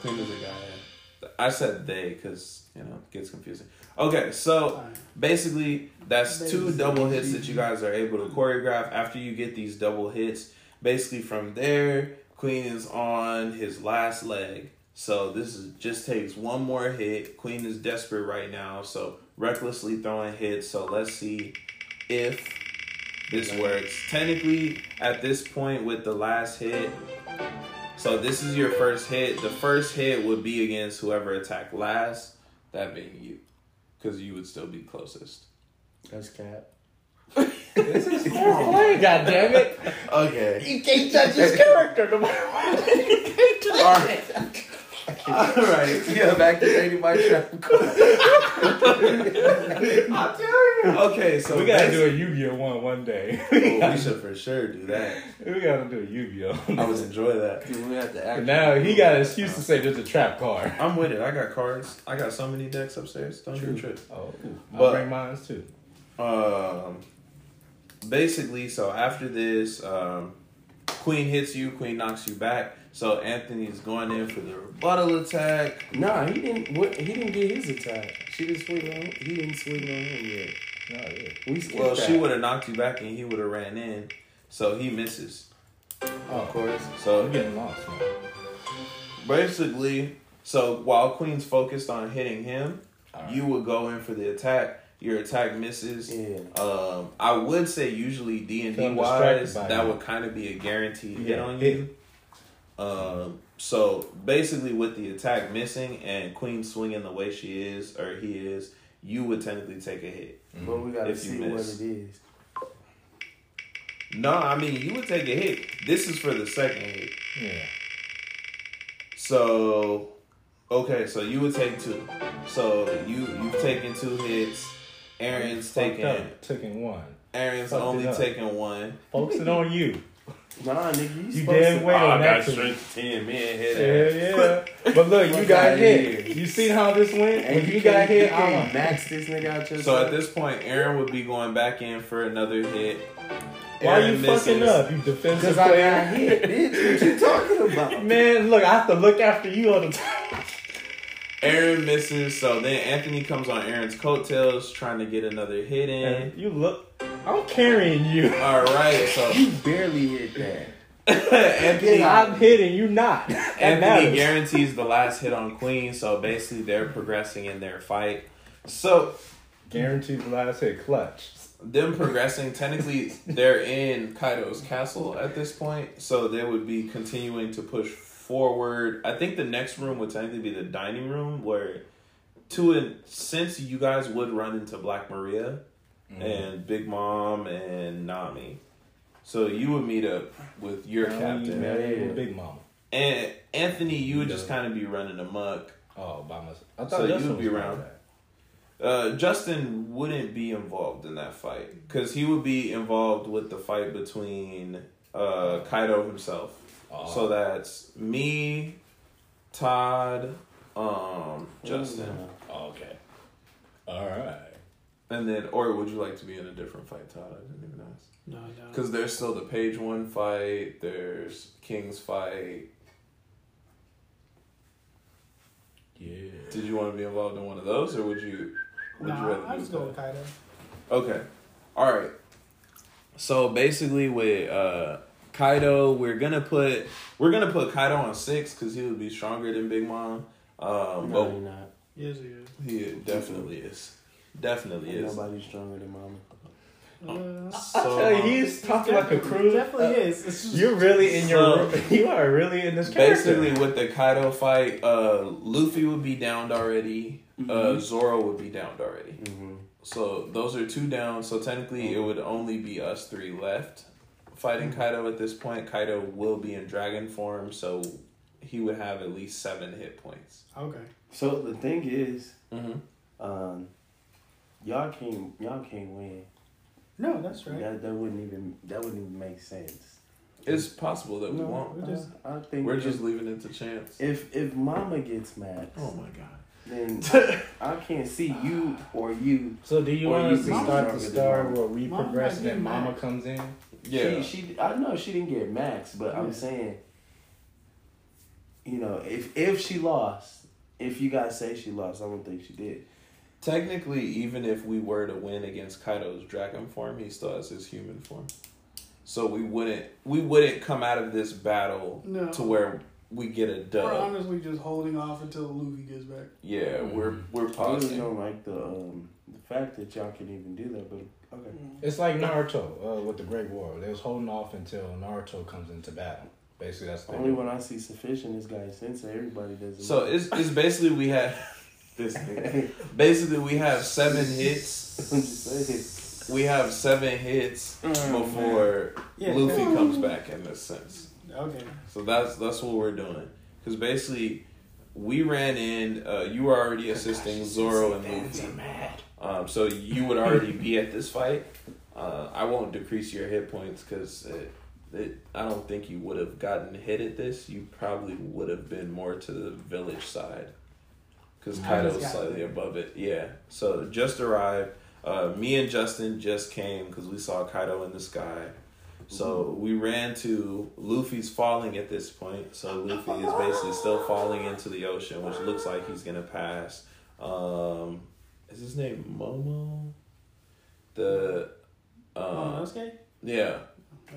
Queen is a guy. I said they because you know it gets confusing. Okay, so basically that's two double hits that you guys are able to choreograph. After you get these double hits basically from there queen is on his last leg. So this is just takes one more hit. Queen is desperate right now so recklessly throwing hits. So let's see if this works. Technically at this point with the last hit so this is your first hit. The first hit would be against whoever attacked last that being you because you would still be closest That's cat. This is <laughs> fair play, goddammit. Okay. You can't judge his character no matter what. <laughs> You can't judge it. All right. Yeah, back to Lady My Trap. I'm telling you. Okay so We gotta basi- do a Yu-Gi-Oh one one day. Oh, we should for sure do that. <laughs> we gotta do a Yu-Gi-Oh. I would enjoy that. Dude, we have to act. now he got an excuse to say there's a trap card. I'm with it. I got cards. I got so many decks upstairs. Don't do a trip. Oh, I'll But- bring mine too. Um, basically, so after this, um, Queen hits you. Queen knocks you back. So Anthony's going in for the rebuttal attack. Nah, he didn't. What, he didn't get his attack. She didn't swing on. He didn't swing on him yet. No, yeah. We Well, that. she would have knocked you back, and he would have ran in. So he misses. Oh, Of course. So I'm getting lost, man. basically, so while Queen's focused on hitting him, Alright. you would go in for the attack. Your attack misses. Yeah. Um, I would say usually D and D wise, that you. would kind of be a guaranteed hit Yeah, on hit. you. Um, so basically, with the attack missing and Queen swinging the way she is or he is, you would technically take a hit. But we gotta If you see what it is. No, I mean you would take a hit. This is for the second hit. Yeah. So, okay, so you would take two. So you you've taken two hits. Aaron's taking. Taking one. Aaron's Fucked only taking one. Focusing on you. Nah, nigga, you, You supposed dead to. weight Oh, on that. too. strength ten, man. Hit Yeah, yeah. <laughs> But look, you got hit. You seen how this went? And when you, you got hit, you can't I'm max this nigga out your So at this point, Aaron would be going back in for another hit. Why Aaron you fucking up? You defensive Because I got hit, bitch. What you talking about? <laughs> Man, look, I have to look after you all the time. Aaron misses, so then Anthony comes on Aaron's coattails, trying to get another hit in. And you look, I'm carrying you. All right, so You barely hit that. <laughs> Anthony I'm hitting you, not. That Anthony matters. guarantees the last hit on Queen, so basically they're progressing in their fight. So Guaranteed the last hit, clutch. them progressing, technically they're in Kaido's castle at this point, so they would be continuing to push forward. I think the next room would technically be the dining room where to and since you guys would run into Black Maria and Big Mom and Nami. So you would meet up with your Now captain. married Yeah. with Big Mom, And Anthony, you would just kind of be running amok. Oh, by myself. I thought So Justin you'd be around. Uh, Justin wouldn't be involved in that fight because he would be involved with the fight between uh, Kaido himself. Oh. So that's me, Todd, um, Justin, Oh, okay. All right. And then or would you like to be in a different fight, Todd? I didn't even ask. No, no. Because there's still the Page One fight. There's King's fight. Yeah. Did you want to be involved in one of those, or would you? Would you Nah, rather I do just go that? with Kaido. Okay. All right. So basically, with uh, Kaido, we're gonna put we're gonna put Kaido on six because he would be stronger than Big Mom. Um, No, you're not. Yes, he is. he definitely is. Definitely Ain't is. nobody stronger than mama. Uh, I tell you, he's talking like a definitely- cruise. Definitely is. You're really in your. So- <laughs> you are really in this character. Basically, with the Kaido fight, uh, Luffy would be downed already. uh, Zoro would be downed already. hmm So those are two down. So technically, it would only be us three left fighting Kaido at this point. Kaido will be in dragon form, so he would have at least seven hit points. Okay. So the thing is, Mm-hmm. um, y'all can't y'all can't win. No, that's right. That that wouldn't even that wouldn't even make sense. It's possible that we No, won't. we just- I, I think We're if- just leaving it to chance. if if Mama gets mad, Oh my god. then <laughs> I can't see you or you. So do you want you us to start stronger the than story Mama. where we Mama progress and then Mama mad. comes in? Yeah. She, she I know she didn't get max, but Yeah. I'm saying, you know, if if she lost, if you guys say she lost, I don't think she did. Technically, even if we were to win against Kaido's dragon form, he still has his human form. So we wouldn't we wouldn't come out of this battle No. to where we get a dub. We're dub. honestly just holding off until Luffy gets back. Yeah, we're we're I really pausing. don't like the um, the fact that y'all can even do that, but okay. It's like Naruto uh, with the Great War. They was holding off until Naruto comes into battle. Basically, that's the Only one I see sufficient, this guy is sensei. Everybody does. it. So it's it's basically we have this <laughs> nigga. Basically we have seven hits. I'm just saying. We have seven hits before Yeah. Luffy comes back in this sense. Okay. So that's that's what we're doing. Because basically, we ran in. Uh, you were already assisting Zoro and Luffy. Um, so you would already be at this fight. Uh, I won't decrease your hit points because it, it, I don't think you would have gotten hit at this. You probably would have been more to the village side because Kaido's slightly above it. Yeah. So just arrived. Uh, me and Justin just came because we saw Kaido in the sky. So we ran to Luffy's falling at this point. So Luffy is basically still falling into the ocean, which looks like he's gonna pass. Um, is his name Momo? The Oh, uh, yeah.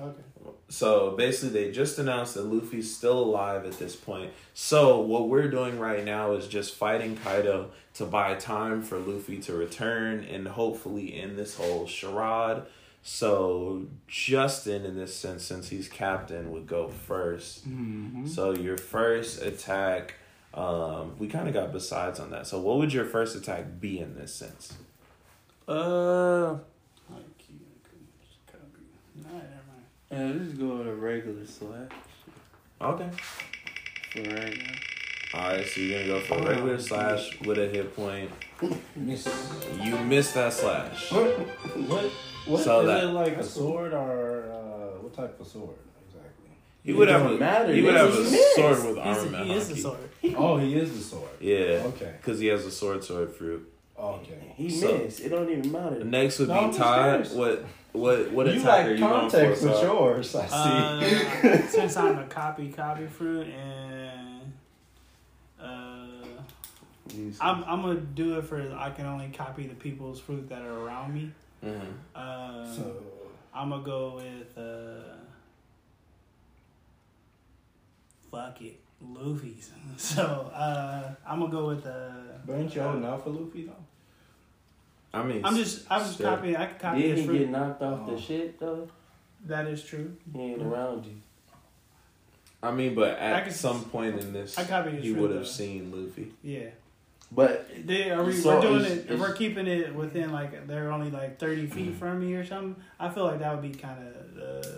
Okay. So basically, they just announced that Luffy's still alive at this point. So what we're doing right now is just fighting Kaido to buy time for Luffy to return and hopefully end this whole charade. So Justin, in this sense, since he's captain, would go 1st Mm-hmm. So your first attack, um, we kind of got besides on that. So what would your first attack be in this sense? Uh, Like, you could copy. Nah, never mind. Yeah, just go with a regular slash Okay. for right now. All right, so you're gonna go for a regular slash with a hit point. Miss. You missed that slash. What? What So is that- it like a sword or uh, what type of sword exactly? He would have a matter. he would have a He missed. sword with He's, armament. he is the haki. sword. <laughs> Oh, he is the sword. Yeah, Okay. because he has a sword sword fruit. Okay. He So- missed. It don't even matter. Next would No, be just Todd. What what what you attack like are you going for? context with Todd? yours, I see. Uh, <laughs> since I'm a copy copy fruit and uh, I'm I'm gonna do it for I can only copy the people's fruit that are around me. Mhm. Uh, so I'm gonna go with uh, fuck it, Luffy's. <laughs> So uh, I'm gonna go with uh, But ain't you holding out for Luffy though? I mean, I'm just I'm just copying. I can copy Did his he fruit. get knocked off Oh. the shit though? That is true. He ain't around you. I mean, but at can- some point in this, I copied his he would have seen Luffy. Yeah. But They are we, So we're doing is- it. If we're keeping it within like they're only like thirty feet from me or something. I feel like that would be kind of uh,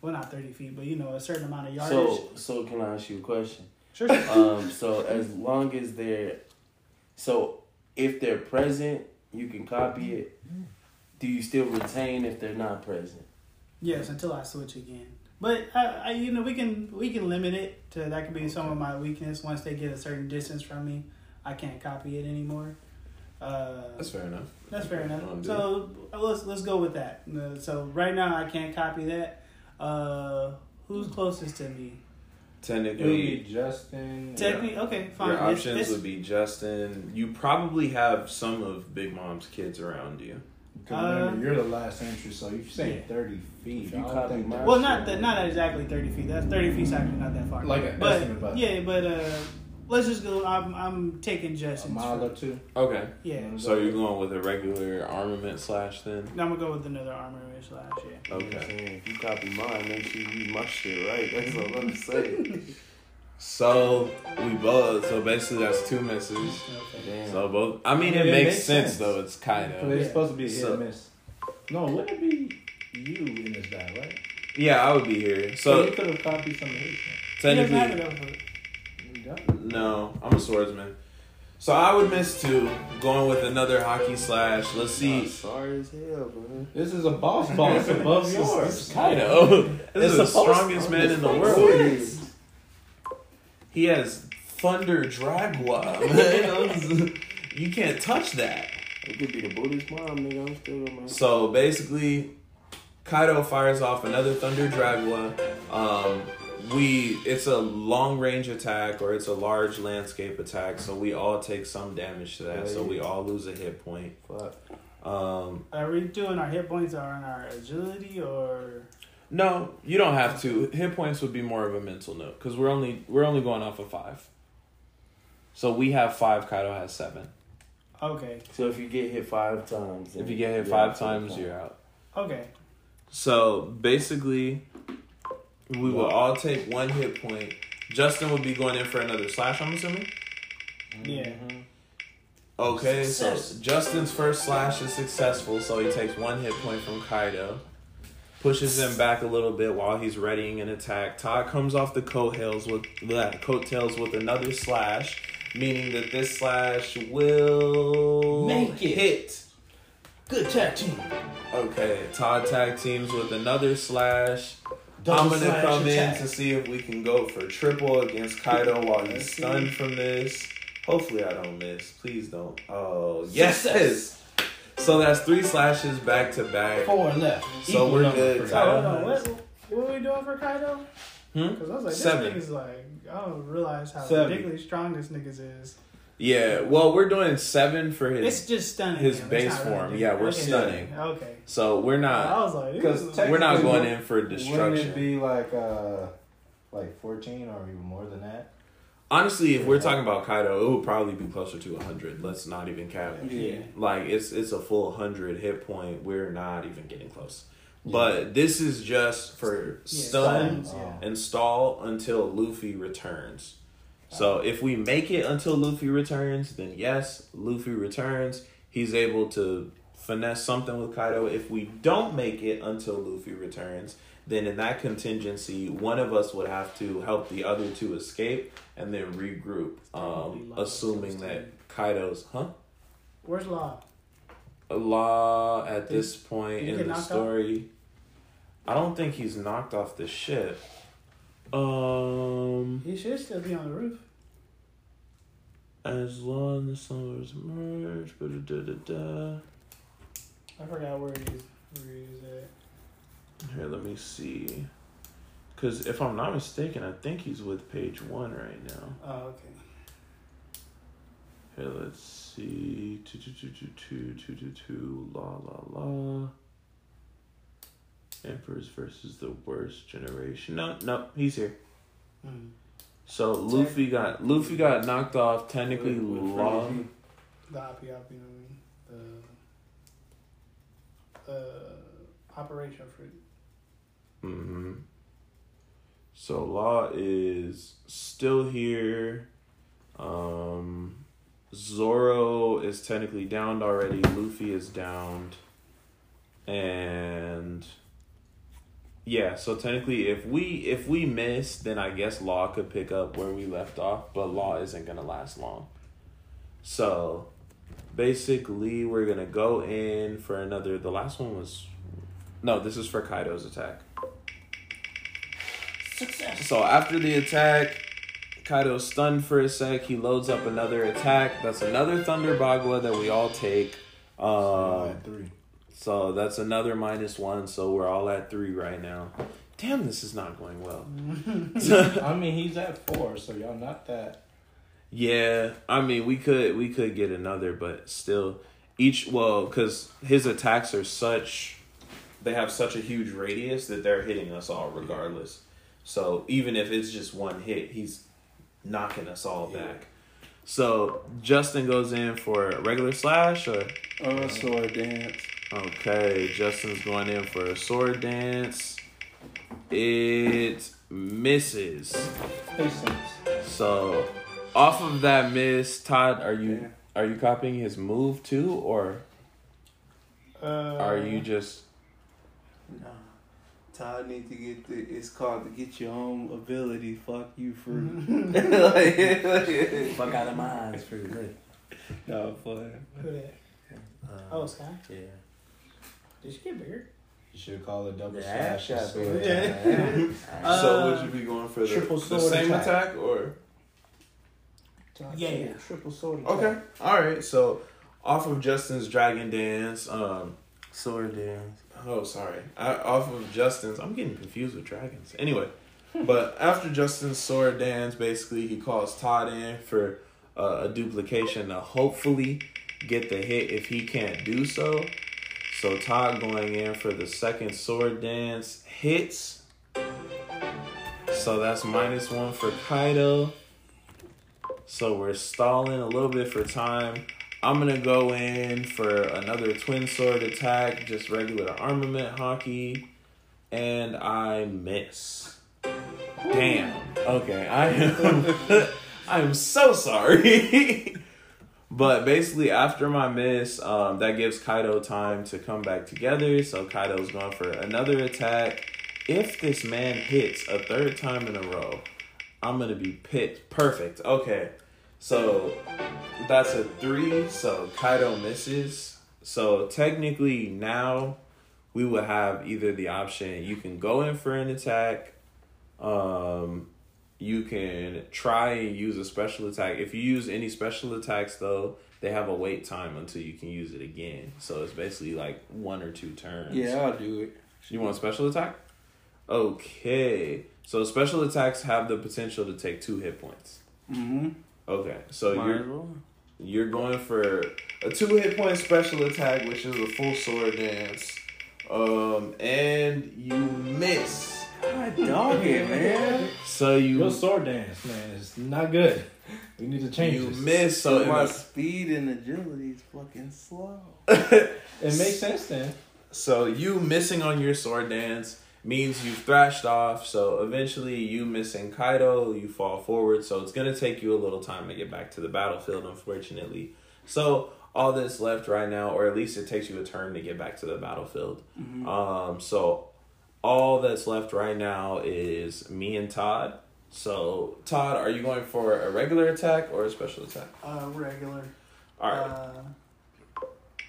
well, not thirty feet, but you know, a certain amount of yardage. so so can I ask you a question? sure. sure. Um, so as long as they're, so if they're present, you can copy it. Do you still retain if they're not present? yes, until I switch again. But I, I, you know, we can we can limit it to that could be some of my weakness. Once they get a certain distance from me, I can't copy it anymore. Uh, That's fair enough. That's fair enough. So uh, let's let's go with that. Uh, So right now I can't copy that. Uh, who's closest to me? It would be Technically, Justin. Technically, okay, fine. your options it's- would be Justin. You probably have some of Big Mom's kids around you. Because remember, you're the last entry, so you're saying Yeah. 30 feet. If you I think mine- well, not that, not exactly thirty feet. That's thirty feet's actually not that far. Like an but estimate, but- yeah, but uh, let's just go. I'm I'm taking Justin. a mile or two. Okay. Yeah, So you're going with a regular armament slash then? now I'm gonna go with another armor slash. Yeah. You know I'm Okay. saying? If you copy mine, make sure you use my shit right. <laughs> That's all I'm saying. So we both. So basically, that's two misses. Okay. So both. I mean, it, it makes, makes sense, sense. though. It's kind But of. it's supposed to be a hit So- miss. No, wouldn't it be you in this guy, right? Yeah, I would be here. So you could have copied some of his. He doesn't have it technically, no, I'm a swordsman. So I would miss two. Going with another Haki slash. Let's See, see. sorry as hell, bro. This is a boss <laughs> boss above yours. Kind of. This It's is the strongest man in the world. Serious. He has Thunder Bagua. <laughs> you can't touch that. It could be the Buddhist mom, nigga. I'm still on my. So basically, Kaido fires off another Thunder Bagua. Um, we it's a long range attack or it's a large landscape attack, so we all take some damage to that. So we all lose a hit point. Fuck. Um, Are we doing our hit points are on our agility or? no, you don't have to. Hit points would be more of a mental note because we're only we're only going off of five. So we have five. Kaido has seven. Okay. So if you get hit five times, If you get hit five out times, you're out. Okay. So basically, we will all take one hit point. Justin would be going in for another slash. I'm assuming. Yeah. Mm-hmm. Okay, Success. so Justin's first slash is successful, so he takes one hit point from Kaido. Pushes him back a little bit while he's readying an attack. Todd comes off the coattails with bleh, coattails with another slash, meaning that this slash will Make it. hit. Good tag team. Okay, Todd tag teams with another slash. Double I'm gonna come attack. in to see if we can go for triple against Kaido while he's Let's see. stunned from this. Hopefully, I don't miss. Please don't. Oh yes. Success. So that's three slashes back to back. Four left. So Equal we're number good. for Kaido hold on. What, what are we doing for Kaido? Hmm? Because I was like, Seven. this nigga's like, I don't realize how Seven. ridiculously strong this nigga's is. Yeah. Well, we're doing seven for his. It's just stunning. his him. base It's really form. Yeah, we're okay. stunning. Okay. so we're I not. was like, Because this is- tech- We're not going in for destruction. Wouldn't destruction. it be like uh like fourteen or even more than that? Honestly, if we're talking about Kaido, it would probably be closer to hundred. Let's not even cap. Yeah. Like it's it's a full hundred hit point. We're not even getting close. But this is just for Yeah, stun stuns, yeah. and stall until Luffy returns. So if we make it until Luffy returns, then yes, Luffy returns. He's able to finesse something with Kaido. If we don't make it until Luffy returns, then in that contingency, one of us would have to help the other two escape and then regroup. Um, assuming that Kaido's, huh? Where's Law? Law at this point in the story. I don't think he's knocked off the ship. Um, He should still be on the roof. as long as some was merged, da da da. I forgot where he's where he's at. Here, let me see. Because if I'm not mistaken, I think he's with page one right now. Oh, okay. Here, let's see. Two, two, two, two, two, two, two, two. La, la, la. Emperors versus the worst generation. No, no, he's here. Mm. So Luffy got Luffy got knocked off. Technically, With- with law. Franky. The Ope Ope, you know what I mean? The, the Operation Fruit. hmm So Law is still here. Um, Zoro is technically downed already. Luffy is downed, and yeah. So technically, if we if we miss, then I guess Law could pick up where we left off. But Law isn't gonna last long. So basically, we're gonna go in for another. The last one was no. This is for Kaido's attack. Success. So after the attack, Kaido's stunned for a sec. He loads up another attack. That's another Thunder Bagua that we all take. Um, at three. So that's another minus one. So we're all at three right now. Damn, this is not going well. <laughs> I mean, he's at four, so y'all not that. Yeah, I mean we could we could get another, but still, each well because his attacks are such, they have such a huge radius that they're hitting us all regardless. So even if it's just one hit, he's knocking us all back. So Justin goes in for a regular slash or Oh, sword dance. Okay, Justin's going in for a sword dance. It misses. So, off of that miss, Todd, are you are you copying his move too, or Uh, are you just? Nah. Todd need to get the. It's called to get your own ability. Fuck you free. like, <laughs> <laughs> Fuck out of mine for good. no fun. Who that? Uh, Oh, Sky. yeah. Did she get bigger? You should call it double The slash. half shot, sword. bro. <laughs> Uh, so would you be going for the, triple the same attack. attack or? Yeah, yeah. Triple sword. Attack. Okay, all right. So, off of Justin's Dragon Dance, um, Sword dance. Oh, sorry. I, off of Justin's, I'm getting confused with dragons. Anyway, but after Justin's sword dance, basically he calls Todd in for uh, a duplication to hopefully get the hit if he can't do so. So Todd going in for the second sword dance hits. So that's minus one for Kaido. So we're stalling a little bit for time. I'm gonna go in for another twin sword attack, just regular armament Haki, and I miss. Damn. Okay, I am. <laughs> I am so sorry. <laughs> but basically, after my miss, um, that gives Kaido time to come back together. So Kaido's going for another attack. If this man hits a third time in a row, I'm gonna be pit perfect. Okay, so that's a three. So Kaido misses. So technically now we would have either the option you can go in for an attack, um, you can try and use a special attack. If you use any special attacks though, they have a wait time until you can use it again. So it's basically like one or two turns. Yeah, I'll do it. You want a special attack? Okay. So special attacks have the potential to take two hit points. Mm-hmm. Okay. So Might you're as well. you're going for a two hit point special attack, which is a full sword dance. Um and you miss. God dog it, man. <laughs> So you Your sword dance, man, is not good. We need to change you this. miss so So my the- speed and agility is fucking slow. <laughs> It makes sense then. So you missing on your sword dance means you've thrashed off. So eventually, you missing Kaido, you fall forward. So it's gonna take you a little time to get back to the battlefield, unfortunately. So all that's left right now, or at least it takes you a turn to get back to the battlefield. Um, so all that's left right now is me and Todd. So Todd, are you going for a regular attack or a special attack? Uh, regular. All right, Uh,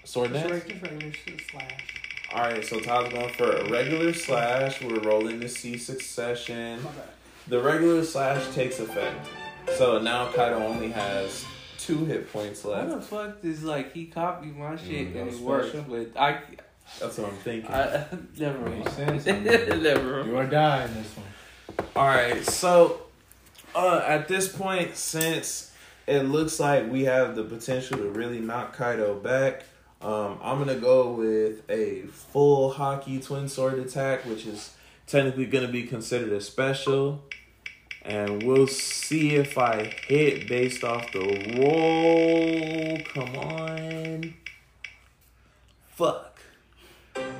sword just dance. regular, regular slash. All right, so Todd's going for a regular slash. We're rolling the C succession. My bad. The regular slash takes effect. So now Kaido only has two hit points left. What left. the fuck is like he copied my shit go and it works, special? but I, That's what I'm thinking. I <laughs> never Makes mind. sense. <laughs> never You are dying this one. All right, so uh, at this point, since it looks like we have the potential to really knock Kaido back, um, I'm gonna go with a full Haki twin sword attack, which is technically gonna be considered a special. And we'll see if I hit based off the roll. Come on. Fuck.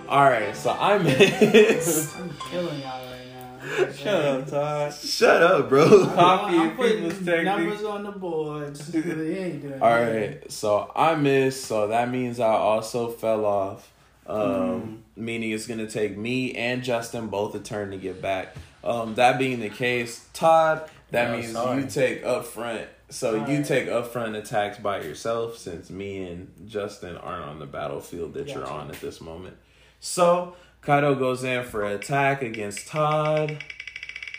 Alright, so I missed. I'm <laughs> killing y'all right now. Shut up, Todd. Shut up, bro. Copy I'm putting people's technique. numbers on the boards. he ain't doing <laughs> All nothing. right, so I missed, so that means I also fell off. Um, meaning it's gonna take me and Justin both a turn to get back. Um, that being the case, Todd, that Yeah, means sorry. you take up front. So you Alright. take up front attacks by yourself, since me and Justin aren't on the battlefield that you're on at this moment. So Kaido goes in for an attack against Todd.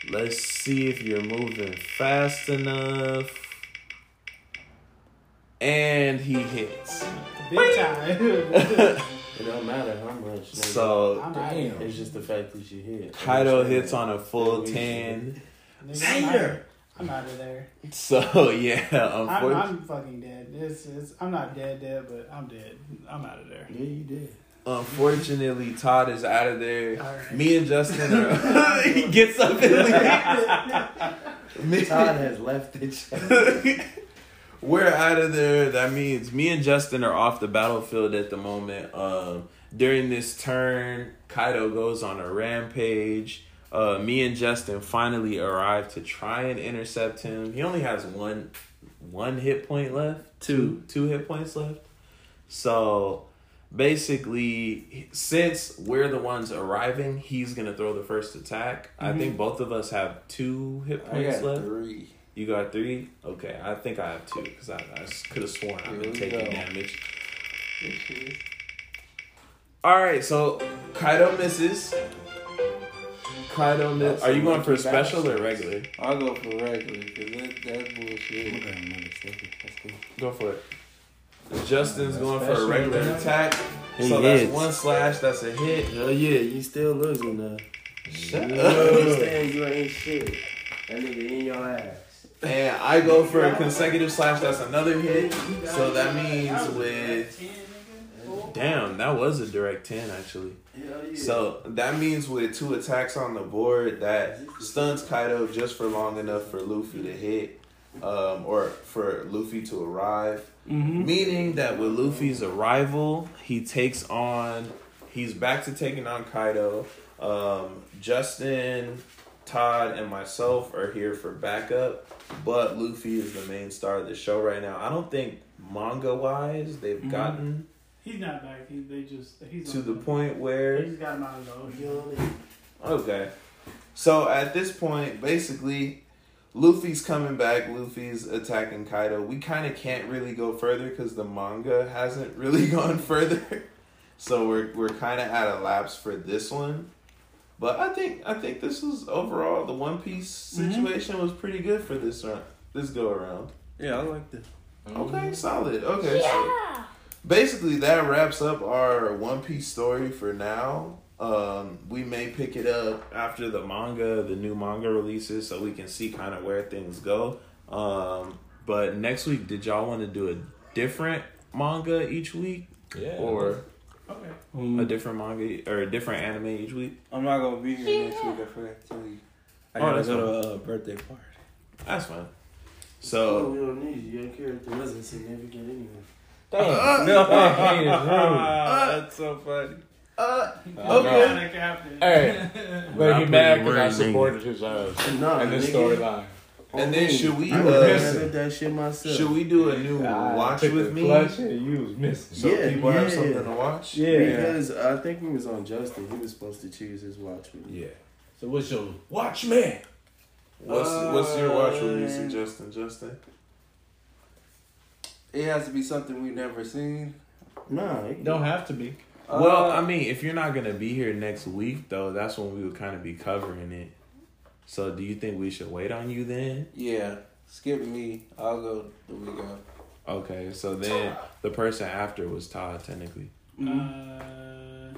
Let's see if you're moving fast enough. And he hits. Big time. <laughs> It don't matter how much. nigga. So I'm out it's just the fact that you hit. Kaido hits on a full 10. Nigga, I'm out of- I'm out of there. So yeah, <laughs> I'm. I'm fucking dead. It's, it's, I'm not dead, dead, but I'm dead. I'm out of there. Yeah, you did. Unfortunately, Todd is out of there. Alright. Me and Justin are. <laughs> <laughs> he gets up and leaves. <laughs> Todd has left it. We're out of there. That means me and Justin are off the battlefield at the moment. Um, during this turn, Kaido goes on a rampage. uh, me and Justin finally arrived to try and intercept him. He only has one one hit point left. Two. Two hit points left. So basically, since we're the ones arriving, he's gonna throw the first attack. I think both of us have two hit I points got left. three. You got three? Okay, I think I have two because I, I could have sworn I've been taking go. damage. All right, so Kaido misses. Kaido miss. Are you going for special or regular? I'll go for regular because that, that's bullshit. Go for it. Justin's going for a regular attack. He so that's one slash. That's a hit. Hell yeah, you still losing though. Shut You up. understand you ain't shit. That nigga in your ass. And I go for a consecutive slash. That's another hit. So that means with damn, that was a direct ten actually. So that means with two attacks on the board, that stuns Kaido just for long enough for Luffy to hit, um, or for Luffy to arrive. Mhm. Meaning that with Luffy's arrival, he takes on, he's back to taking on Kaido. Um, Justin, Todd, and myself are here for backup, but Luffy is the main star of the show right now. I don't think manga wise they've gotten He's not back. He, they just he's to on the point where They just got him out of the ocean. Okay. So at this point, basically, Luffy's coming back. Luffy's attacking Kaido. We kind of can't really go further because the manga hasn't <laughs> really gone further. So we're we're kind of at a lapse for this one. But I think I think this was overall the One Piece mm-hmm. situation was pretty good for this run. This go around. Yeah, I like that. Okay, mm-hmm. solid. Okay, so basically that wraps up our One Piece story for now. Um, we may pick it up after the manga, the new manga releases, so we can see kind of where things go. Um, but next week, did y'all want to do a different manga each week, Yeah. or Okay. a different manga or a different anime each week? I'm not gonna be here next week. I forgot to tell you. I Oh, gotta go to a birthday party. That's fine. Oh, So we don't need you. Your character wasn't significant anyway. Damn. <laughs> no, <laughs> Hey, it's rude. <laughs> that's so funny. Uh, Okay. Yeah, that captain. Hey, <laughs> but I he put mad because I supported his ass Nah, in this nigga. storyline. And then should we, I uh, would have did that shit myself. should we do a new I watch took with the me clutch and you was missing. so Yeah, people have yeah. something to watch? Yeah. Because I think he was on Justin. He was supposed to choose his watch with me. Yeah. So what's your watch man? What's what's your watch Uh, releasing, Justin? Justin. It has to be something we've never seen. Nah, it Don't have to be. Well, Uh, I mean, if you're not gonna be here next week, though, that's when we would kind of be covering it. So, do you think we should wait on you then? yeah. Skip me. I'll go the week after. Okay, so then the person after was Todd, technically. Uh,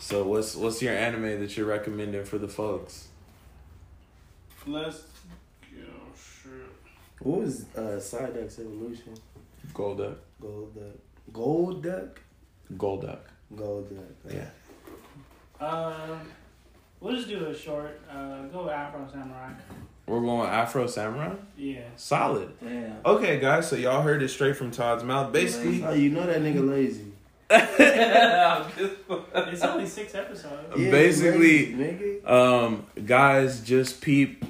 So, what's what's your anime that you're recommending for the folks? let's go. Sure. What was uh, Psyduck's evolution? Golduck. Gold Duck. Golduck? Golduck. Gold Duck. Yeah. Uh, we'll just do a short. Uh, go Afro Samurai. We're going Afro Samurai. Yeah. Solid. Damn. Okay, guys. So y'all heard it straight from Todd's mouth. Basically, Oh, you know that nigga lazy. <laughs> It's only six episodes. Yeah, Basically- lazy, nigga. Um, guys, just peep.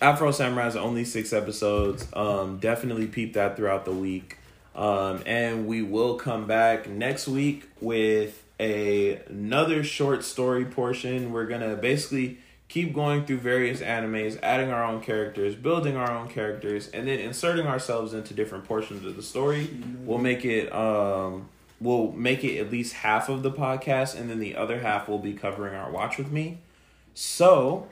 Afro Samurai is only six episodes. Um, definitely peep that throughout the week. Um, and we will come back next week with a another short story portion. We're gonna basically keep going through various animes, adding our own characters, building our own characters, and then inserting ourselves into different portions of the story. We'll make it um we'll make it at least half of the podcast and then the other half will be covering our watch with me. So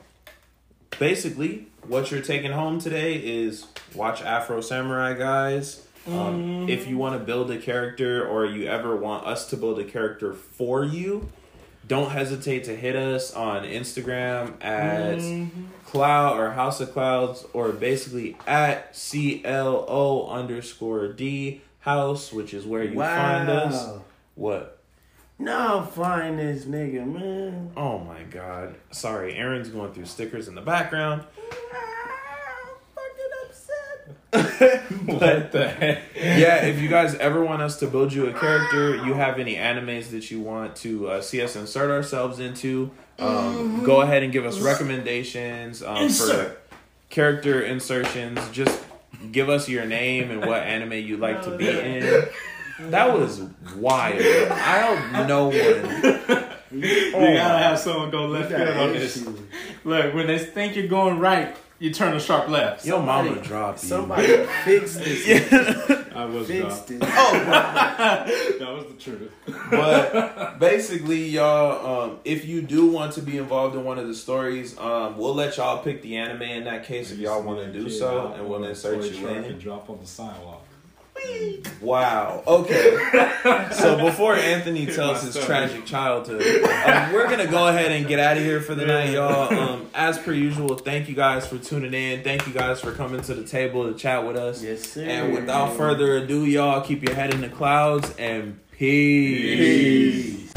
basically what you're taking home today is watch Afro Samurai guys. Um, if you want to build a character or you ever want us to build a character for you, don't hesitate to hit us on Instagram at Cloud or House of Clouds or basically at CLO underscore D House, which is where you find us. What? Now find this nigga, man. Oh my god. Sorry, Aaron's going through stickers in the background. Fucking <laughs> what the heck? yeah, if you guys ever want us to build you a character, you have any animes that you want to uh, see us insert ourselves into, um, go ahead and give us recommendations um, for character insertions. Just give us your name and what anime you'd like to be <laughs> in. That was wild. I hope no one. You gotta have someone go left field on this. Look, when they think you're going right, you turn a sharp left. Your mama dropped you. Somebody fix this. <laughs> I was Fix dropped. this. <laughs> That was the truth. but basically, y'all, um, if you do want to be involved in one of the stories, um, we'll let y'all pick the anime in that case if y'all want to do so, and we'll insert you and in. drop on the sidewalk. Wow. Okay. So before Anthony tells his tragic childhood, um, we're gonna go ahead and get out of here for the night, y'all. Um, as per usual, thank you guys for tuning in. Thank you guys for coming to the table to chat with us. Yes, sir. And without further ado, y'all keep your head in the clouds and peace. Peace.